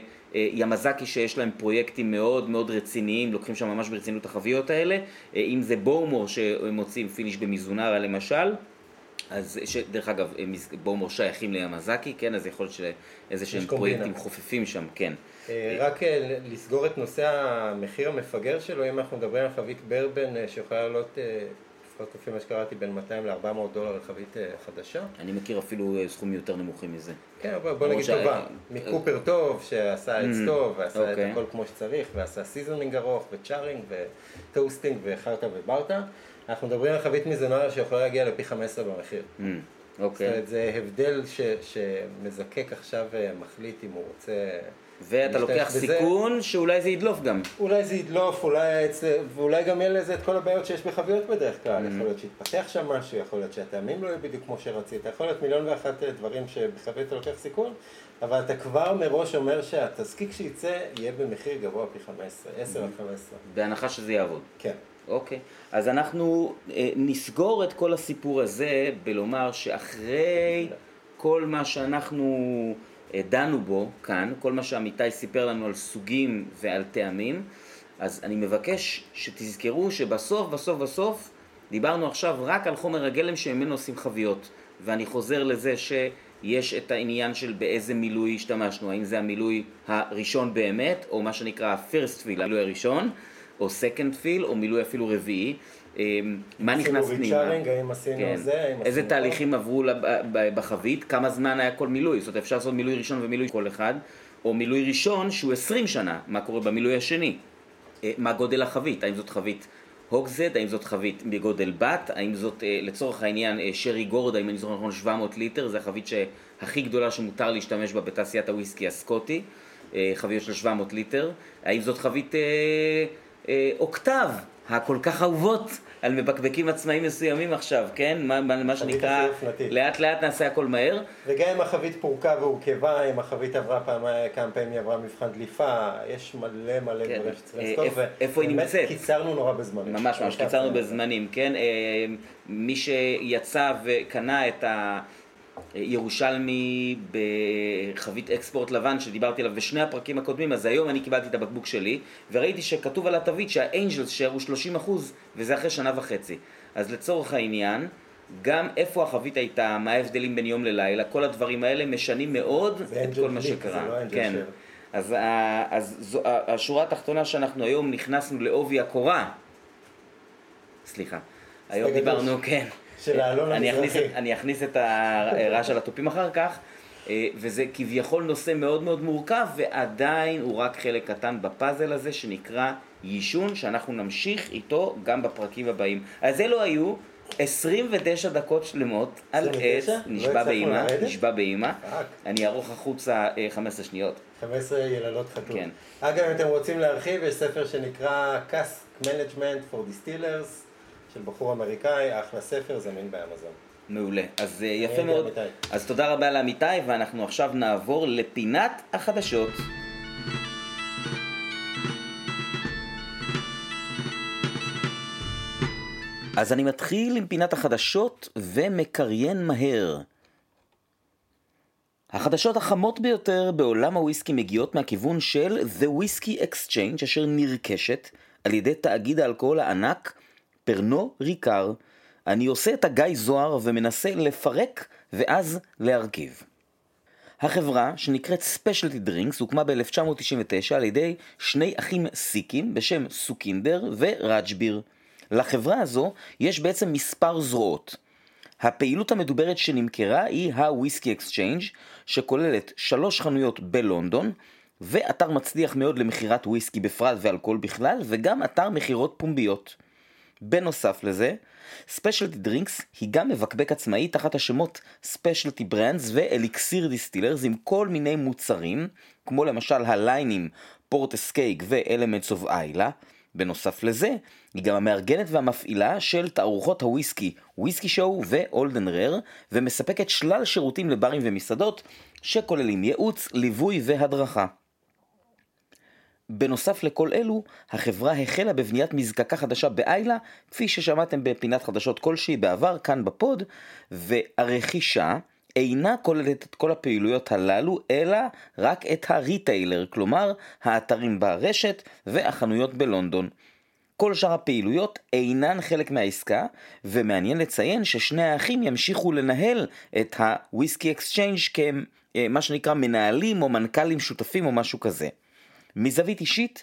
ימזקי שיש להם פרויקטים מאוד מאוד רציניים, לוקחים שם ממש ברצינות את החביות האלה, אה, אם זה Bowmore שמוצאים finish במזונרה למשל, אז אגב, אה, מז- Bowmore שייכים ל Yamazaki, כן, אז יכול להיות שאיזה שהם. פרויקטים חופפים שם, כן. אה, רק אה, לסגור את נושא המחיר המפגר שלו, אם אנחנו מדברים על חבית ברבן אה, שיכולה לעלות, אה, לפחות לפי מה שקראתי, בין 200 ל-400 דולר לחבית אה, חדשה. אני מכיר אפילו אה, סכומים יותר נמוכים מזה. כן, בוא, בוא נגיד שה- טובה. מ cooper טוב, שעשה עץ Mm, טוב, ועשה את אוקיי. הכל כמו שצריך, ועשה seasoning ארוך, ו charring, ו toasting, וחרטה וברטה. אנחנו מדברים על חבית מזונרה שיכולה להגיע לפי 15 במחיר. Mm, זאת אוקיי. אומרת, זה הבדל שמזקק עכשיו אה, מחליט אם הוא רוצה... ואתה לוקח בזה. סיכון שאולי זה ידלוף גם. אולי זה ידלוף, אולי ואולי גם יהיה לזה את כל הבעיות שיש בחביות בדרך כלל. Mm-hmm. יכול להיות שיתפתח שם משהו, יכול להיות שהטעמים לא יהיו בדיוק כמו שרצית, יכול להיות מיליון ואחת אה, דברים שבחבית אתה לוקח סיכון, אבל אתה כבר מראש אומר שהתזקיק שייצא יהיה במחיר גבוה פי 15, 10 עד 15. בהנחה שזה יעבוד. כן. אוקיי. אז אנחנו אה, נסגור את כל הסיפור הזה בלומר שאחרי כל מה שאנחנו דנו בו כאן, כל מה שעמיתי סיפר לנו על סוגים ועל טעמים, אז אני מבקש שתזכרו שבסוף, בסוף, בסוף, דיברנו עכשיו רק על חומר הגלם שממנו עושים חביות. ואני חוזר לזה שיש את העניין של באיזה מילוי השתמשנו, האם זה המילוי הראשון באמת, או מה שנקרא ה-first fill, המילוי הראשון, או second fill, או מילוי אפילו רביעי. אה, מה נכנס פנימה? כן. זה, איזה תהליכים עברו לב- ב- בחבית, כמה זמן היה כל מילוי, זאת אומרת אפשר לעשות מילוי ראשון ומילוי כל אחד, או מילוי ראשון שהוא 20 שנה, מה קורה במילוי השני, אה, מה גודל החבית, האם זאת חבית הוגזד, האם זאת חבית בגודל בת, האם זאת אה, לצורך העניין אה, שרי גורד, האם אני זוכר נכון 700 ליטר, זו החבית שהכי גדולה שמותר להשתמש בה בתעשיית הוויסקי הסקוטי, אה, חביות של 700 ליטר, האם זאת חבית אה, אה, אוקטב, הכל כך אהובות על מבקבקים עצמאיים מסוימים עכשיו, כן? מה, מה, מה שנקרא. לאט לאט נעשה הכל מהר. וגם אם החבית פורקה והורכבה, אם החבית עברה פעמיים, כמה פעמים היא עברה מבחן דליפה, יש מלא מלא כן. דברים שצריכים אה, לזכור, איפה- איפה היא נמצאת? ובאמת קיצרנו נורא בזמנים. ממש ממש, קיצרנו בזמנים, כן? אה, מי שיצא וקנה את הירושלמי בחבית אקספורט לבן שדיברתי עליו בשני הפרקים הקודמים, אז היום אני קיבלתי את הבקבוק שלי, וראיתי שכתוב על התווית שהאנג'לס שייר הוא 30 אחוז, וזה אחרי שנה וחצי. אז לצורך העניין, גם איפה החבית הייתה, מה ההבדלים בין יום ללילה, כל הדברים האלה משנים מאוד את כל מה שקרה. זה לא אנג'ל כן. שייר. אז, אז זו, השורה התחתונה שאנחנו היום נכנסנו לעובי הקורה, סליחה, היום. דיברנו, כן, של האלון המזרחי. אני אכניס את הרעש של התופים אחר כך, אה, וזה כביכול נושא מאוד מאוד מורכב, ועדיין הוא רק חלק קטן בפאזל הזה שנקרא יישון, שאנחנו נמשיך איתו גם בפרקים הבאים. אז אלו היו 29 דקות שלמות על 29? עץ, לא נשבע באימא? נשבע באימא. אני ארוך החוצה אה, 15 שניות. 15 יללות חתום. כן. אגב, אם אתם רוצים להרחיב, יש ספר שנקרא Cask Management for Distillers, של בחור אמריקאי, אחלה ספר, זמין באמזון. מעולה. אז אה, יפה הייתי מאוד. אמיתי. אז תודה רבה לעמיתי, ואנחנו עכשיו נעבור לפינת החדשות. אז אני מתחיל עם פינת החדשות ומקריין מהר. החדשות החמות ביותר בעולם הוויסקי מגיעות מהכיוון של The Whisky Exchange אשר נרכשת על ידי תאגיד האלכוהול הענק Pernod Ricard. אני עושה את הגיא זוהר ומנסה לפרק ואז להרכיב. החברה, שנקראת Speciality Drinks, הוקמה ב-1999 על ידי שני אחים סיקים בשם סוקינדר וראג'ביר. לחברה הזו יש בעצם מספר זרועות. הפעילות המדוברת שנמכרה היא ה Whisky Exchange שכוללת שלוש חנויות בלונדון ואתר מצליח מאוד למכירת וויסקי בפרט ואלכוהול בכלל וגם אתר מכירות פומביות. בנוסף לזה, Speciality Drinks היא גם מבקבק עצמאי תחת השמות Speciality Brands ו Elixir Distillers עם כל מיני מוצרים, כמו למשל הליינים Port Askaig ו Elements of Islay. בנוסף לזה, היא גם המארגנת והמפעילה של תערוכות הוויסקי, וויסקי שואו ואולדן רר, ומספקת שלל שירותים לברים ומסעדות, שכוללים ייעוץ, ליווי והדרכה. בנוסף לכל אלו, החברה החלה בבניית מזקקה חדשה באיילה, כפי ששמעתם בפינת חדשות כלשהי בעבר, כאן בפוד, והרכישה אינה כוללת את כל הפעילויות הללו, אלא רק את הריטיילר, כלומר, האתרים ברשת והחנויות בלונדון. כל שאר הפעילויות אינן חלק מהעסקה, ומעניין לציין ששני האחים ימשיכו לנהל את ה Whisky Exchange כמה שנקרא מנהלים או מנכ"לים שותפים או משהו כזה. מזווית אישית,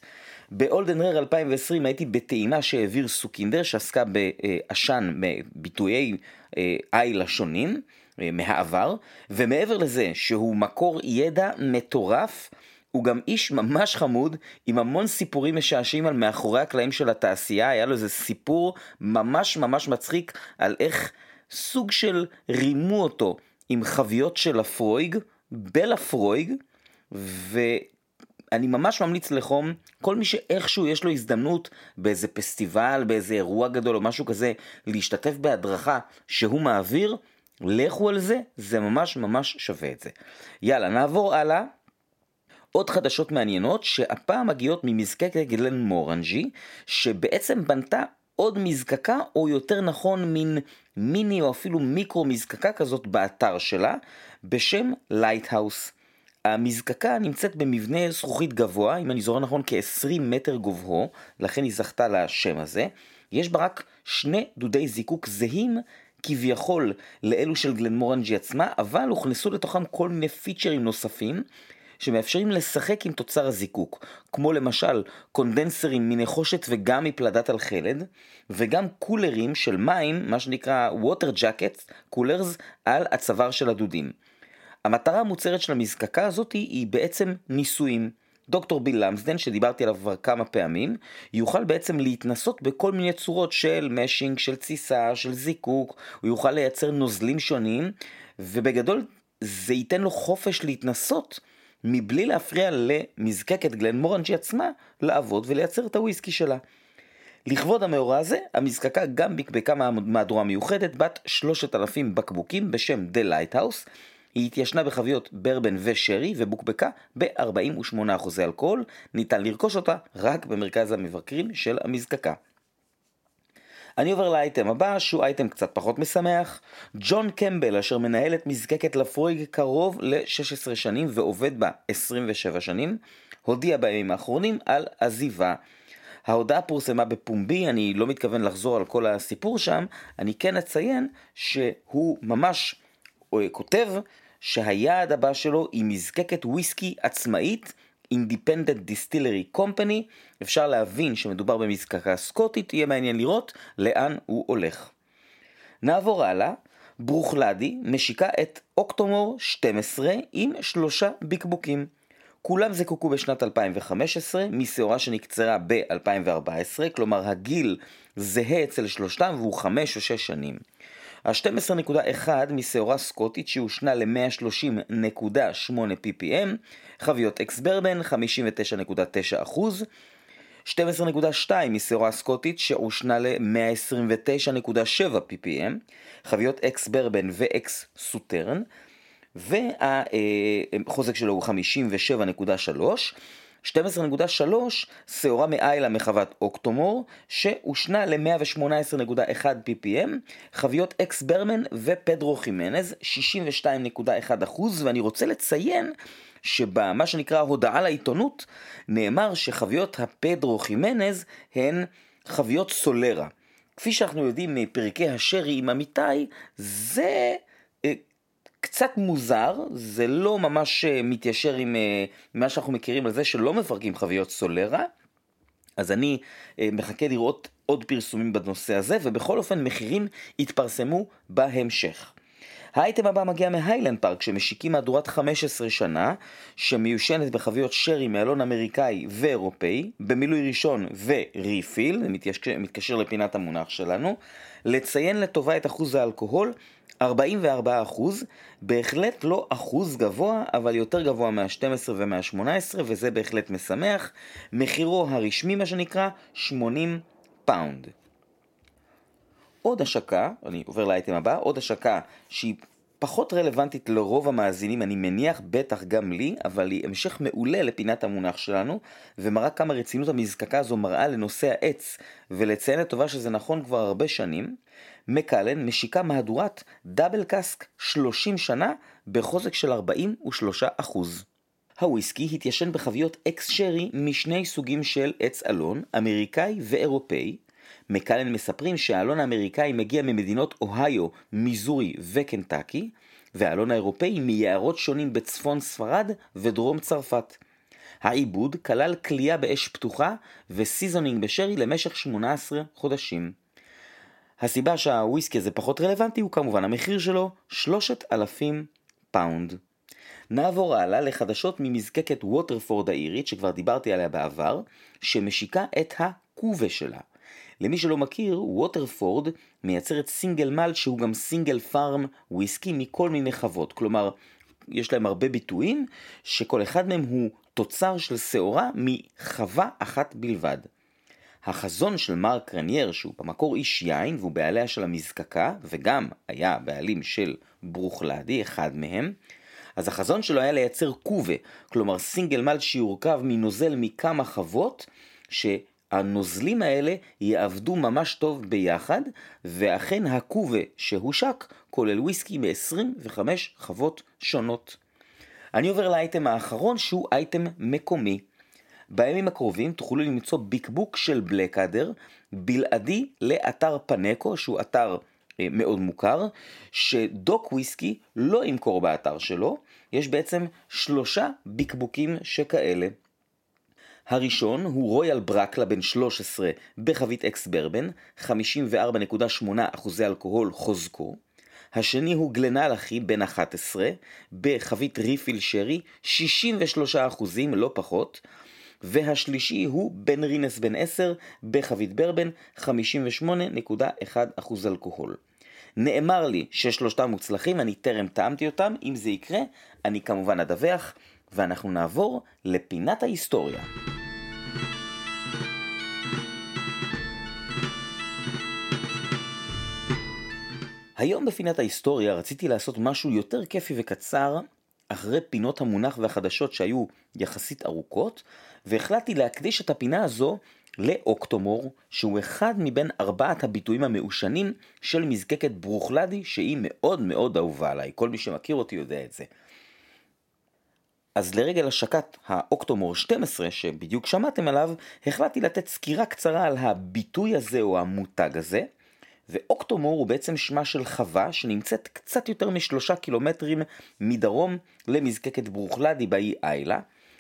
ב Old and Rare 2020 הייתי בטעימה שהעביר סוקינדר שעסקה בעשן, בביטויי איילה השונים מהעבר, ומעבר לזה שהוא מקור ידע מטורף, הוא גם איש ממש חמוד, עם המון סיפורים משעשעים על מאחורי הקלעים של התעשייה, היה לו איזה סיפור ממש ממש מצחיק על איך סוג של רימו אותו עם חביות של הפרויג, בלפרויג, ו... אני ממש ממליץ לחום, כל מי שאיכשהו יש לו הזדמנות באיזה פסטיבל, באיזה אירוע גדול או משהו כזה, להשתתף בהדרכה שהוא מעביר, לכו על זה, זה ממש ממש שווה את זה. יאללה, נעבור הלאה. עוד חדשות מעניינות שהפעם מגיעות ממזקקת Glenmorangie, שבעצם בנתה עוד מזקקה, או יותר נכון מין מיני או אפילו מיקרו מזקקה כזאת באתר שלה, בשם Lighthouse. המזקקה נמצאת במבנה זכוכית גבוה, אם אני זוכר נכון כ-20 מטר גובהו, לכן היא זכתה לשם הזה. יש בה רק שני דודי זיקוק זהים כביכול לאלו של Glenmorangie עצמה, אבל הוכנסו לתוכם כל מיני פיצ'רים נוספים. שמאפשרים לשחק עם תוצר הזיקוק, כמו למשל קונדנסרים מנחושת וגם מפלדת אל חלד, וגם קולרים של מים, מה שנקרא water jackets, coolers, על הצוואר של הדודים. המטרה המוצהרת של המזקקה הזאת היא בעצם ניסויים. דוקטור ביל למסדן, שדיברתי עליו כבר כמה פעמים, יוכל בעצם להתנסות בכל מיני צורות של משינג, של תסיסה, של זיקוק, הוא יוכל לייצר נוזלים שונים, ובגדול זה ייתן לו חופש להתנסות מבלי להפריע למזקקת גלן מורנג'י עצמה לעבוד ולייצר את הוויסקי שלה. לכבוד המאורע הזה, המזקקה גם בקבקה מהדורה מיוחדת בת 3,000 בקבוקים בשם The Lighthouse, היא התיישנה בחביות ברבן ושרי ובוקבקה ב-48% אלכוהול, ניתן לרכוש אותה רק במרכז המבקרים של המזקקה. אני עובר לאייטם הבא, שהוא אייטם קצת פחות משמח. ג'ון קמבל, אשר מנהל את מזקקת לפרויג קרוב ל-16 שנים ועובד בה 27 שנים, הודיע בימים האחרונים על עזיבה. ההודעה פורסמה בפומבי, אני לא מתכוון לחזור על כל הסיפור שם, אני כן אציין שהוא ממש כותב שהיעד הבא שלו היא מזקקת וויסקי עצמאית, Independent Distillery Company, אפשר להבין שמדובר במזקקה סקוטית, יהיה מעניין לראות לאן הוא הולך. נעבור הלאה, ברוכלדי משיקה את אוקטומור 12 עם שלושה בקבוקים. כולם זקוקו בשנת 2015 משעורה שנקצרה ב-2014, כלומר הגיל זהה אצל שלושתם והוא 5 או 6 שנים. ה-12.1 משעורה סקוטית שעושנה ל-130.8 ppm, חביות ex bourbon 59.9%, 12.2 משעורה סקוטית שעושנה ל-129.7 ppm, חביות ex bourbon ו ex Sauternes, והחוזק שלו הוא 57.3, 12.3 שעורה מאיילה מחוות אוקטומור, שהושנה ל-118.1 ppm, חביות אקס ברמן ופדרו חימנז, 62.1 ואני רוצה לציין שבמה שנקרא הודעה לעיתונות, נאמר שחביות הפדרו חימנז הן חביות סולרה. כפי שאנחנו יודעים מפרקי השרי עם אמיתי, זה קצת מוזר, זה לא ממש אה, מתיישר עם אה, מה שאנחנו מכירים על זה שלא מפרקים חביות סולרה, אז אני אה, מחכה לראות עוד פרסומים בנושא הזה, ובכל אופן מחירים יתפרסמו בהמשך. האייטם הבא מגיע מהיילנד פארק, שמשיקים מהדורת 15 שנה, שמיושנת בחביות שרי מאלון אמריקאי ואירופאי, במילוי ראשון וריפיל, זה מתקשר, לפינת המונח שלנו, לציין לטובה את אחוז האלכוהול, 44 אחוז, בהחלט לא אחוז גבוה, אבל יותר גבוה מה-12 ומה-18, וזה בהחלט משמח. מחירו הרשמי, מה שנקרא, 80 פאונד. עוד השקה, אני עובר לאייטם הבא, עוד השקה שהיא פחות רלוונטית לרוב המאזינים, אני מניח, בטח גם לי, אבל היא המשך מעולה לפינת המונח שלנו, ומראה כמה רצינות המזקקה הזו מראה לנושא העץ, ולציין לטובה שזה נכון כבר הרבה שנים. מקלן משיקה מהדורת דאבל קאסק 30 שנה בחוזק של 43%. הוויסקי התיישן בחביות אקס שרי משני סוגים של עץ אלון, אמריקאי ואירופאי. מקלן מספרים שהאלון האמריקאי מגיע ממדינות אוהיו, מיזורי וקנטקי, והאלון האירופאי מיערות שונים בצפון ספרד ודרום צרפת. העיבוד כלל כליאה באש פתוחה ו seasoning בשרי למשך 18 חודשים. הסיבה שהוויסקי הזה פחות רלוונטי הוא כמובן המחיר שלו, 3,000 פאונד. נעבור הלאה לחדשות ממזקקת ווטרפורד האירית, שכבר דיברתי עליה בעבר, שמשיקה את ה cuvée שלה. למי שלא מכיר, ווטרפורד מייצרת single malt שהוא גם single farm וויסקי מכל מיני חוות. כלומר, יש להם הרבה ביטויים, שכל אחד מהם הוא תוצר של שעורה מחווה אחת בלבד. החזון של מרק רנייר, שהוא במקור איש יין והוא בעליה של המזקקה, וגם היה בעלים של ברוכלדי, אחד מהם, אז החזון שלו היה לייצר קובה, כלומר סינגל מלט שיורכב מנוזל מכמה חוות, שהנוזלים האלה יעבדו ממש טוב ביחד, ואכן הקובה שהושק כולל וויסקי מ-25 חוות שונות. אני עובר לאייטם האחרון שהוא אייטם מקומי. בימים הקרובים תוכלו למצוא ביקבוק של בלקאדר בלעדי לאתר פנקו, שהוא אתר אה, מאוד מוכר, שדוק וויסקי לא ימכור באתר שלו, יש בעצם שלושה ביקבוקים שכאלה. הראשון הוא רויאל ברקלה בן 13 בחבית אקס ברבן, 54.8 אחוזי אלכוהול חוזקו. השני הוא גלנל אחי בן 11 בחבית ריפיל שרי, 63 אחוזים, לא פחות. והשלישי הוא בן רינס בן 10 בחבית ברבן 58.1% אלכוהול. נאמר לי ששלושתם מוצלחים, אני טרם טעמתי אותם, אם זה יקרה, אני כמובן אדווח, ואנחנו נעבור לפינת ההיסטוריה. היום בפינת ההיסטוריה רציתי לעשות משהו יותר כיפי וקצר, אחרי פינות המונח והחדשות שהיו יחסית ארוכות, והחלטתי להקדיש את הפינה הזו לאוקטומור, שהוא אחד מבין ארבעת הביטויים המעושנים של מזקקת ברוכלדי, שהיא מאוד מאוד אהובה עליי, כל מי שמכיר אותי יודע את זה. אז לרגל השקת האוקטומור 12 שבדיוק שמעתם עליו, החלטתי לתת סקירה קצרה על הביטוי הזה או המותג הזה, ואוקטומור הוא בעצם שמה של חווה שנמצאת קצת יותר משלושה קילומטרים מדרום למזקקת ברוכלדי באי איילה,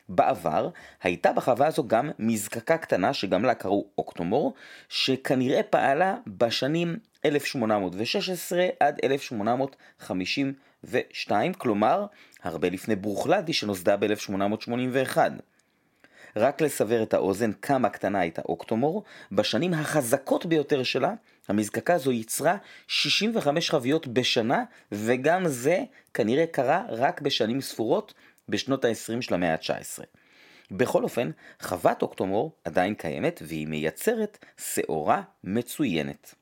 בעבר הייתה בחווה הזו גם מזקקה קטנה שגם לה קראו אוקטומור, שכנראה פעלה בשנים 1816 עד 1852, כלומר הרבה לפני ברוכלדי שנוסדה ב-1881. רק לסבר את האוזן כמה קטנה הייתה אוקטומור, בשנים החזקות ביותר שלה, המזקקה הזו ייצרה 65 חביות בשנה, וגם זה כנראה קרה רק בשנים ספורות, בשנות ה-20 של המאה ה-19. בכל אופן, חוות אוקטומור עדיין קיימת והיא מייצרת שעורה מצוינת.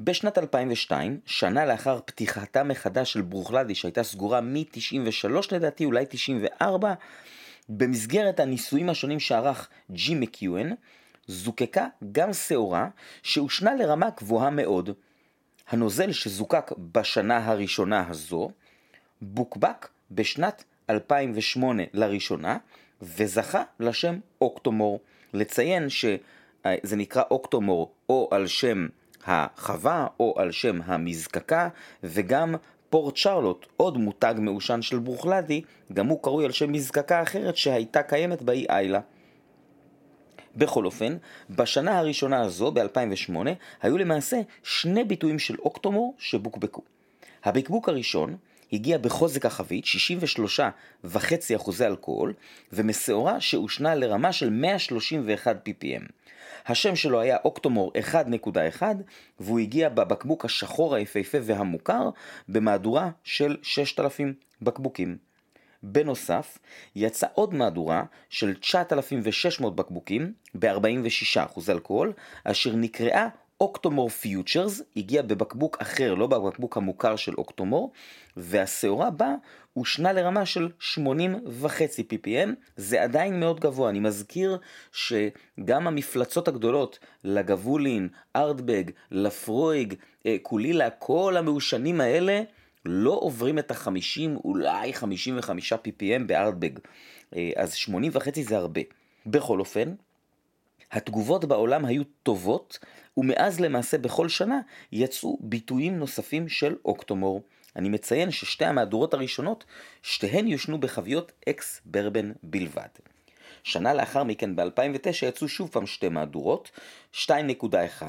בשנת 2002, שנה לאחר פתיחתה מחדש של ברוכלדי שהייתה סגורה מ-93 לדעתי, אולי 94, במסגרת הניסויים השונים שערך ג'י מקיואן, זוקקה גם שעורה שהושנה לרמה גבוהה מאוד. הנוזל שזוקק בשנה הראשונה הזו, בוקבק בשנת 2008 לראשונה, וזכה לשם אוקטומור. לציין שזה נקרא אוקטומור או על שם החווה או על שם המזקקה, וגם פורט שרלוט, עוד מותג מעושן של ברוכלדי, גם הוא קרוי על שם מזקקה אחרת שהייתה קיימת באי איילה. בכל אופן, בשנה הראשונה הזו, ב-2008, היו למעשה שני ביטויים של אוקטומור שבוקבקו. הבקבוק הראשון הגיע בחוזק החבית 63.5 אחוזי אלכוהול ומשעורה שהושנה לרמה של 131 ppm. השם שלו היה אוקטומור 1.1 והוא הגיע בבקבוק השחור היפהפה והמוכר במהדורה של 6,000 בקבוקים. בנוסף, יצאה עוד מהדורה של 9,600 בקבוקים ב-46% אלכוהול, אשר נקראה אוקטומור פיוטרס, הגיע בבקבוק אחר, לא בבקבוק המוכר של אוקטומור, והשעורה בה הושנה לרמה של 80 וחצי ppm, זה עדיין מאוד גבוה. אני מזכיר שגם המפלצות הגדולות, לגבולין, ארטבג, לפרויג, אה, קולילה, כל המעושנים האלה, לא עוברים את ה-50, אולי 55 ppm בארטבג. אז 80 וחצי זה הרבה. בכל אופן, התגובות בעולם היו טובות, ומאז למעשה בכל שנה יצאו ביטויים נוספים של אוקטומור. אני מציין ששתי המהדורות הראשונות, שתיהן יושנו בחביות אקס ברבן בלבד. שנה לאחר מכן, ב-2009, יצאו שוב פעם שתי מהדורות, 2.1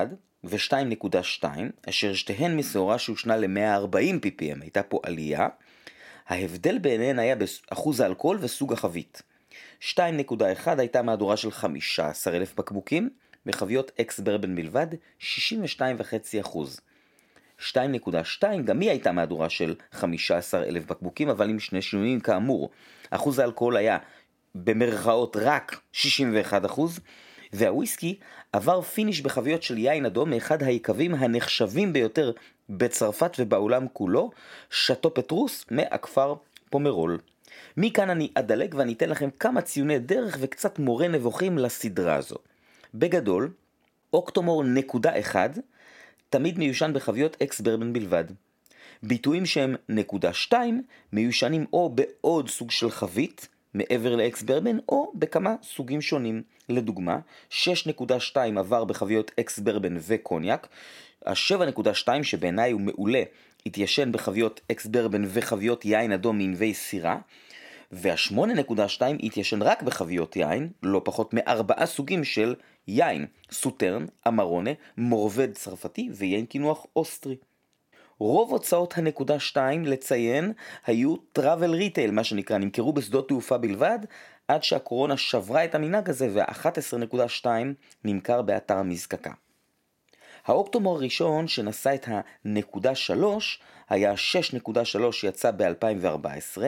ו-2.2, אשר שתיהן משעורה שהושנה ל-140 ppm, הייתה פה עלייה. ההבדל ביניהן היה באחוז האלכוהול וסוג החבית. 2.1 הייתה מהדורה של 15,000 בקבוקים, בחביות אקס ברבן בלבד, 62.5%. 2.2 גם היא הייתה מהדורה של 15,000 בקבוקים, אבל עם שני שינויים כאמור. אחוז האלכוהול היה במרכאות רק 61%, והוויסקי עבר finish בחביות של יין אדום מאחד היקבים הנחשבים ביותר בצרפת ובעולם כולו, שאטו פטרוס מהכפר פומרול. מכאן אני אדלג ואני אתן לכם כמה ציוני דרך וקצת מורה נבוכים לסדרה הזו. בגדול, אוקטומור נקודה אחד תמיד מיושן בחביות ex bourbon בלבד. ביטויים שהם נקודה שתיים מיושנים או בעוד סוג של חבית, מעבר ל ex bourbon, או בכמה סוגים שונים. לדוגמה, 6.2 עבר בחביות ex bourbon וקוניאק, ה-7.2 שבעיניי הוא מעולה, התיישן בחביות ex bourbon וחביות יין אדום מענבי סירה, וה-8.2 התיישן רק בחביות יין, לא פחות מארבעה סוגים של יין, סוטרן, אמרונה, מורבדר צרפתי ויין קינוח אוסטרי. רוב הוצאות הנקודה 2 לציין היו travel retail, מה שנקרא, נמכרו בשדות תעופה בלבד, עד שהקורונה שברה את המנהג הזה וה-11.2 נמכר באתר המזקקה. האוקטומור הראשון שנשא את הנקודה 3 היה 6.3 שיצא ב-2014,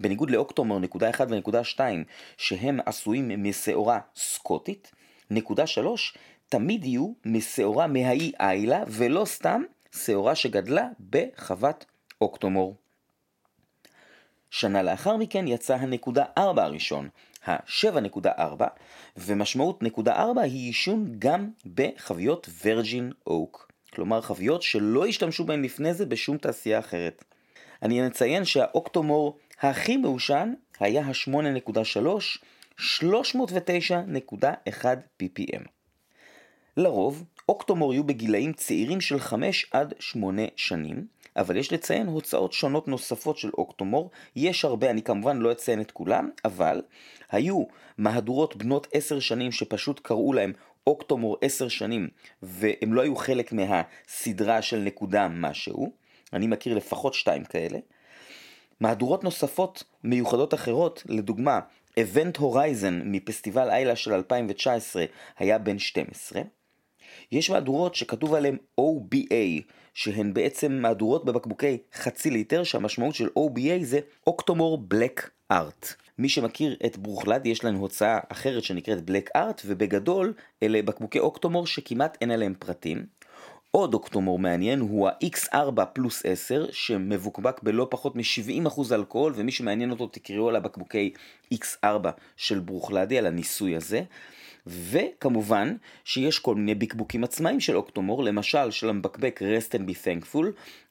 בניגוד לאוקטומור נקודה 1 ונקודה 2 שהם עשויים משעורה סקוטית, נקודה 3 תמיד יהיו משעורה מהאי איילה ולא סתם שעורה שגדלה בחוות אוקטומור. שנה לאחר מכן יצא הנקודה 4 הראשון, ה-7.4, ומשמעות נקודה 4 היא עישון גם בחביות ורג'ין אוק, כלומר חביות שלא השתמשו בהן לפני זה בשום תעשייה אחרת. אני אציין שהאוקטומור הכי מעושן היה ה-8.3, 309.1 ppm. לרוב, אוקטומור יהיו בגילאים צעירים של 5 עד 8 שנים, אבל יש לציין הוצאות שונות נוספות של אוקטומור, יש הרבה, אני כמובן לא אציין את כולם, אבל היו מהדורות בנות 10 שנים שפשוט קראו להם אוקטומור 10 שנים, והם לא היו חלק מהסדרה של נקודה משהו, אני מכיר לפחות שתיים כאלה. מהדורות נוספות מיוחדות אחרות, לדוגמה, Event Horizon מפסטיבל איילה של 2019 היה בן 12. יש מהדורות שכתוב עליהן OBA, שהן בעצם מהדורות בבקבוקי חצי ליטר, שהמשמעות של OBA זה אוקטומור בלק ארט. מי שמכיר את ברוכלד, יש לנו הוצאה אחרת שנקראת בלק ארט, ובגדול אלה בקבוקי אוקטומור שכמעט אין עליהם פרטים. עוד אוקטומור מעניין הוא ה-X4 פלוס 10 שמבוקבק בלא פחות מ-70% אלכוהול ומי שמעניין אותו תקראו על הבקבוקי X4 של ברוכלדי על הניסוי הזה וכמובן שיש כל מיני בקבוקים עצמאיים של אוקטומור למשל של המבקבק Rest and Be Thankful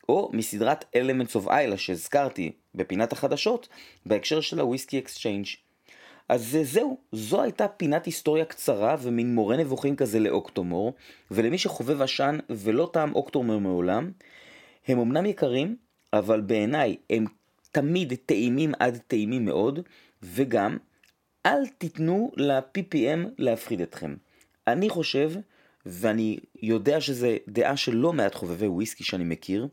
או מסדרת Elements of Islay שהזכרתי בפינת החדשות בהקשר של ה Whisky Exchange אז זהו, זו הייתה פינת היסטוריה קצרה ומין מורה נבוכים כזה לאוקטומור, ולמי שחובב עשן ולא טעם אוקטומור מעולם, הם אמנם יקרים, אבל בעיניי הם תמיד טעימים עד טעימים מאוד, וגם אל תיתנו ל-PPM להפחיד אתכם. אני חושב, ואני יודע שזו דעה של לא מעט חובבי וויסקי שאני מכיר,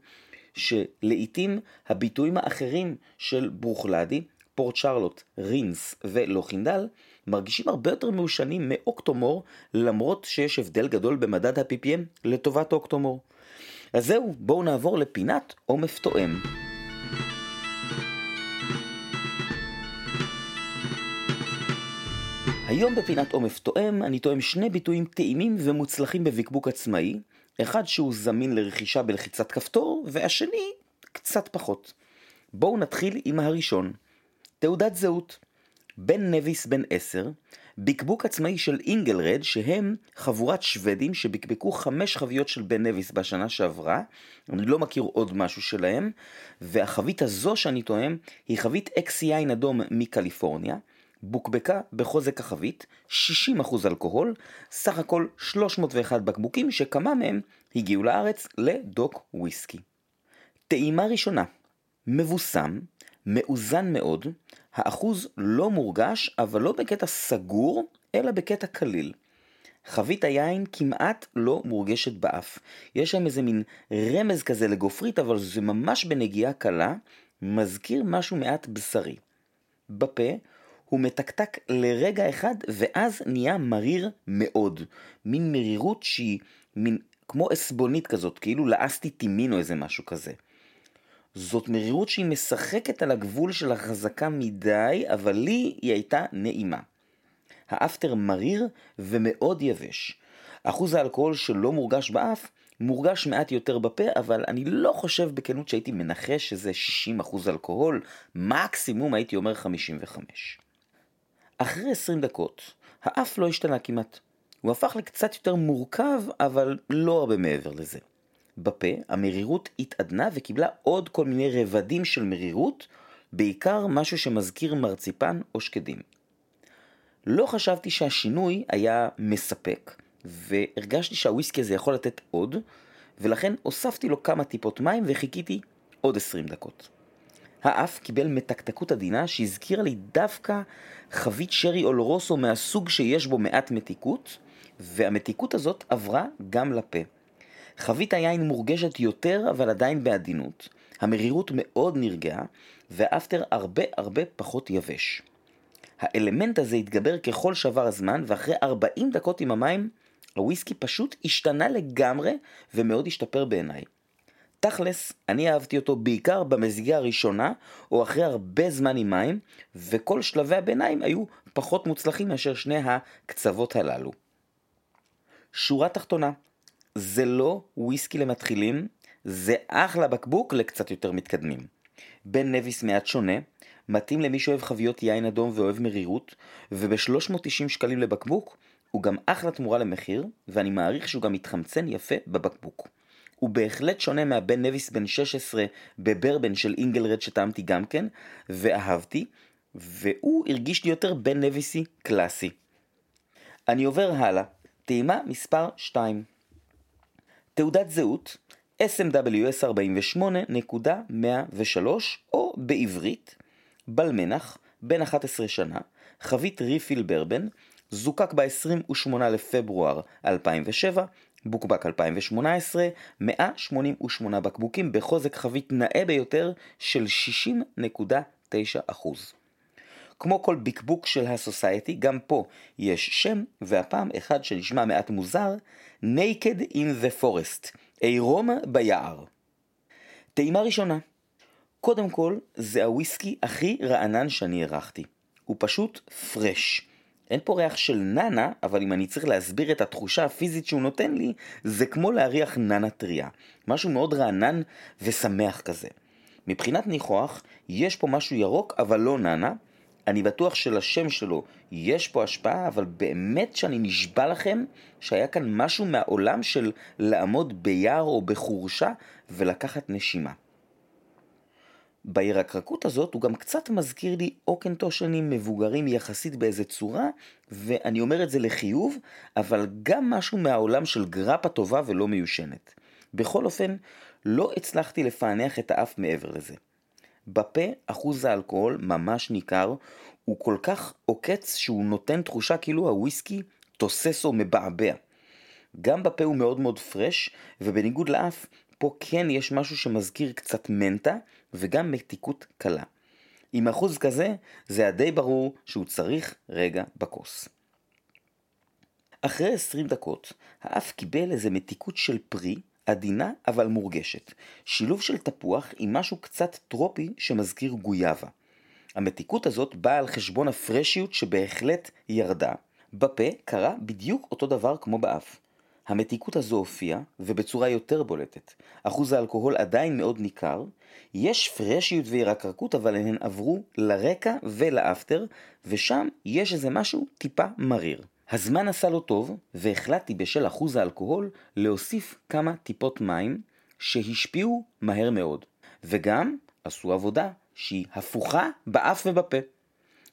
שלעיתים הביטויים האחרים של ברוכלדי, פורט שרלוט, רינס ולוחינדל, מרגישים הרבה יותר מיושנים מאוקטומור, למרות שיש הבדל גדול במדד ה-PPM לטובת אוקטומור. אז זהו, בואו נעבור לפינת עומף תואם. היום בפינת עומף תואם אני תואם שני ביטויים טעימים ומוצלחים בבקבוק עצמאי, אחד שהוא זמין לרכישה בלחיצת כפתור, והשני קצת פחות. בואו נתחיל עם הראשון. תעודת זהות. בן נביס בן עשר, בקבוק עצמאי של אינגלרד, שהם חבורת שוודים שבקבקו חמש חביות של בן נביס בשנה שעברה, אני לא מכיר עוד משהו שלהם, והחבית הזו שאני טועם היא חבית אקס יין אדום מקליפורניה, בוקבקה בחוזק החבית, 60% אלכוהול, סך הכל 301 בקבוקים שכמה מהם הגיעו לארץ לדוק וויסקי. טעימה ראשונה, מבוסם, מאוזן מאוד, האחוז לא מורגש, אבל לא בקטע סגור, אלא בקטע קליל. חבית היין כמעט לא מורגשת באף. יש שם איזה מין רמז כזה לגופרית, אבל זה ממש בנגיעה קלה, מזכיר משהו מעט בשרי. בפה הוא מתקתק לרגע אחד, ואז נהיה מריר מאוד. מין מרירות שהיא מין כמו עסבונית כזאת, כאילו לאסתי טימין או איזה משהו כזה. זאת מרירות שהיא משחקת על הגבול של החזקה מדי, אבל לי היא הייתה נעימה. האפטר מריר ומאוד יבש. אחוז האלכוהול שלא מורגש באף, מורגש מעט יותר בפה, אבל אני לא חושב בכנות שהייתי מנחש שזה 60% אלכוהול, מקסימום הייתי אומר 55. אחרי 20 דקות, האף לא השתנה כמעט. הוא הפך לקצת יותר מורכב, אבל לא הרבה מעבר לזה. בפה המרירות התעדנה וקיבלה עוד כל מיני רבדים של מרירות, בעיקר משהו שמזכיר מרציפן או שקדים. לא חשבתי שהשינוי היה מספק, והרגשתי שהוויסקי הזה יכול לתת עוד, ולכן הוספתי לו כמה טיפות מים וחיכיתי עוד 20 דקות. האף קיבל מתקתקות עדינה שהזכירה לי דווקא חבית שרי אולרוסו מהסוג שיש בו מעט מתיקות, והמתיקות הזאת עברה גם לפה. חבית היין מורגשת יותר, אבל עדיין בעדינות. המרירות מאוד נרגעה, והאפטר הרבה הרבה פחות יבש. האלמנט הזה התגבר ככל שעבר הזמן, ואחרי 40 דקות עם המים, הוויסקי פשוט השתנה לגמרי, ומאוד השתפר בעיניי. תכלס, אני אהבתי אותו בעיקר במזיגה הראשונה, או אחרי הרבה זמן עם מים, וכל שלבי הביניים היו פחות מוצלחים מאשר שני הקצוות הללו. שורה תחתונה, זה לא וויסקי למתחילים, זה אחלה בקבוק לקצת יותר מתקדמים. בן נביס מעט שונה, מתאים למי שאוהב חביות יין אדום ואוהב מרירות, וב-390 שקלים לבקבוק, הוא גם אחלה תמורה למחיר, ואני מעריך שהוא גם מתחמצן יפה בבקבוק. הוא בהחלט שונה מהבן נביס בן 16 בברבן של אינגלרד שטעמתי גם כן, ואהבתי, והוא הרגיש לי יותר בן נביסי קלאסי. אני עובר הלאה, טעימה מספר 2 תעודת זהות SMWS 48.103 או בעברית בלמנח בן 11 שנה, חבית ריפיל ברבן, זוקק ב-28 לפברואר 2007, בוקבק 2018, 188 בקבוקים בחוזק חבית נאה ביותר של 60.9%. כמו כל בקבוק של הסוסייטי, גם פה יש שם, והפעם אחד שנשמע מעט מוזר, Naked in the Forest, עירום ביער. טעימה ראשונה, קודם כל, זה הוויסקי הכי רענן שאני ארחתי. הוא פשוט פרש. אין פה ריח של נאנה, אבל אם אני צריך להסביר את התחושה הפיזית שהוא נותן לי, זה כמו להריח נאנה טריה. משהו מאוד רענן ושמח כזה. מבחינת ניחוח, יש פה משהו ירוק, אבל לא נאנה, אני בטוח שלשם שלו יש פה השפעה, אבל באמת שאני נשבע לכם שהיה כאן משהו מהעולם של לעמוד ביער או בחורשה ולקחת נשימה. בירקרקות הזאת הוא גם קצת מזכיר לי אוקנטושנים מבוגרים יחסית באיזה צורה, ואני אומר את זה לחיוב, אבל גם משהו מהעולם של גרפה טובה ולא מיושנת. בכל אופן, לא הצלחתי לפענח את האף מעבר לזה. בפה אחוז האלכוהול ממש ניכר, הוא כל כך עוקץ שהוא נותן תחושה כאילו הוויסקי תוסס או מבעבע. גם בפה הוא מאוד מאוד פרש, ובניגוד לאף, פה כן יש משהו שמזכיר קצת מנטה וגם מתיקות קלה. עם אחוז כזה, זה היה די ברור שהוא צריך רגע בכוס. אחרי 20 דקות, האף קיבל איזה מתיקות של פרי, עדינה אבל מורגשת. שילוב של תפוח עם משהו קצת טרופי שמזכיר גויאבה. המתיקות הזאת באה על חשבון הפרשיות שבהחלט ירדה. בפה קרה בדיוק אותו דבר כמו באף. המתיקות הזו הופיעה, ובצורה יותר בולטת. אחוז האלכוהול עדיין מאוד ניכר, יש פרשיות וירקרקות, אבל הן עברו לרקע ולאפטר, ושם יש איזה משהו טיפה מריר. הזמן עשה לו טוב, והחלטתי בשל אחוז האלכוהול להוסיף כמה טיפות מים שהשפיעו מהר מאוד, וגם עשו עבודה שהיא הפוכה באף ובפה.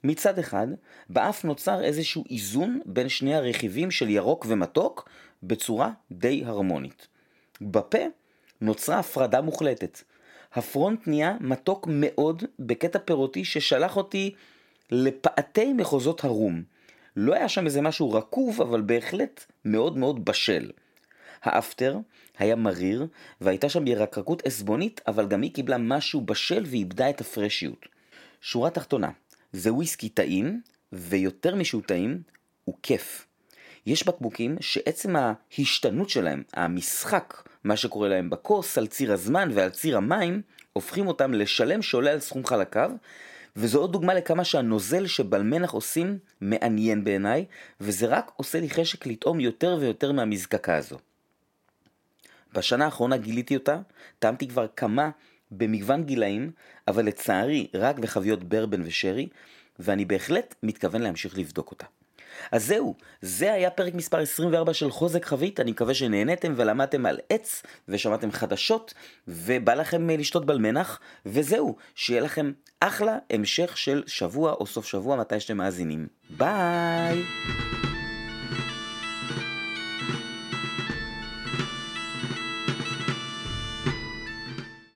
מצד אחד, באף נוצר איזשהו איזון בין שני הרכיבים של ירוק ומתוק בצורה די הרמונית. בפה נוצרה הפרדה מוחלטת. הפרונט נהיה מתוק מאוד בקטע פירותי ששלח אותי לפאתי מחוזות הרום. לא היה שם איזה משהו רקוב, אבל בהחלט מאוד מאוד בשל. האפטר היה מריר, והייתה שם ירקרקות עסבונית, אבל גם היא קיבלה משהו בשל ואיבדה את הפרשיות. שורה תחתונה, זה וויסקי טעים, ויותר משהוא טעים, הוא כיף. יש בקבוקים שעצם ההשתנות שלהם, המשחק, מה שקורה להם בכוס, על ציר הזמן ועל ציר המים, הופכים אותם לשלם שעולה על סכום חלקיו, וזו עוד דוגמה לכמה שהנוזל שבלמנח עושים מעניין בעיניי, וזה רק עושה לי חשק לטעום יותר ויותר מהמזקקה הזו. בשנה האחרונה גיליתי אותה, טעמתי כבר כמה במגוון גילאים, אבל לצערי רק בחביות ברבן ושרי, ואני בהחלט מתכוון להמשיך לבדוק אותה. אז זהו, זה היה פרק מספר 24 של חוזק חבית, אני מקווה שנהנתם ולמדתם על עץ ושמעתם חדשות ובא לכם אה, לשתות בלמנח, וזהו, שיהיה לכם אחלה המשך של שבוע או סוף שבוע מתי שאתם מאזינים. ביי!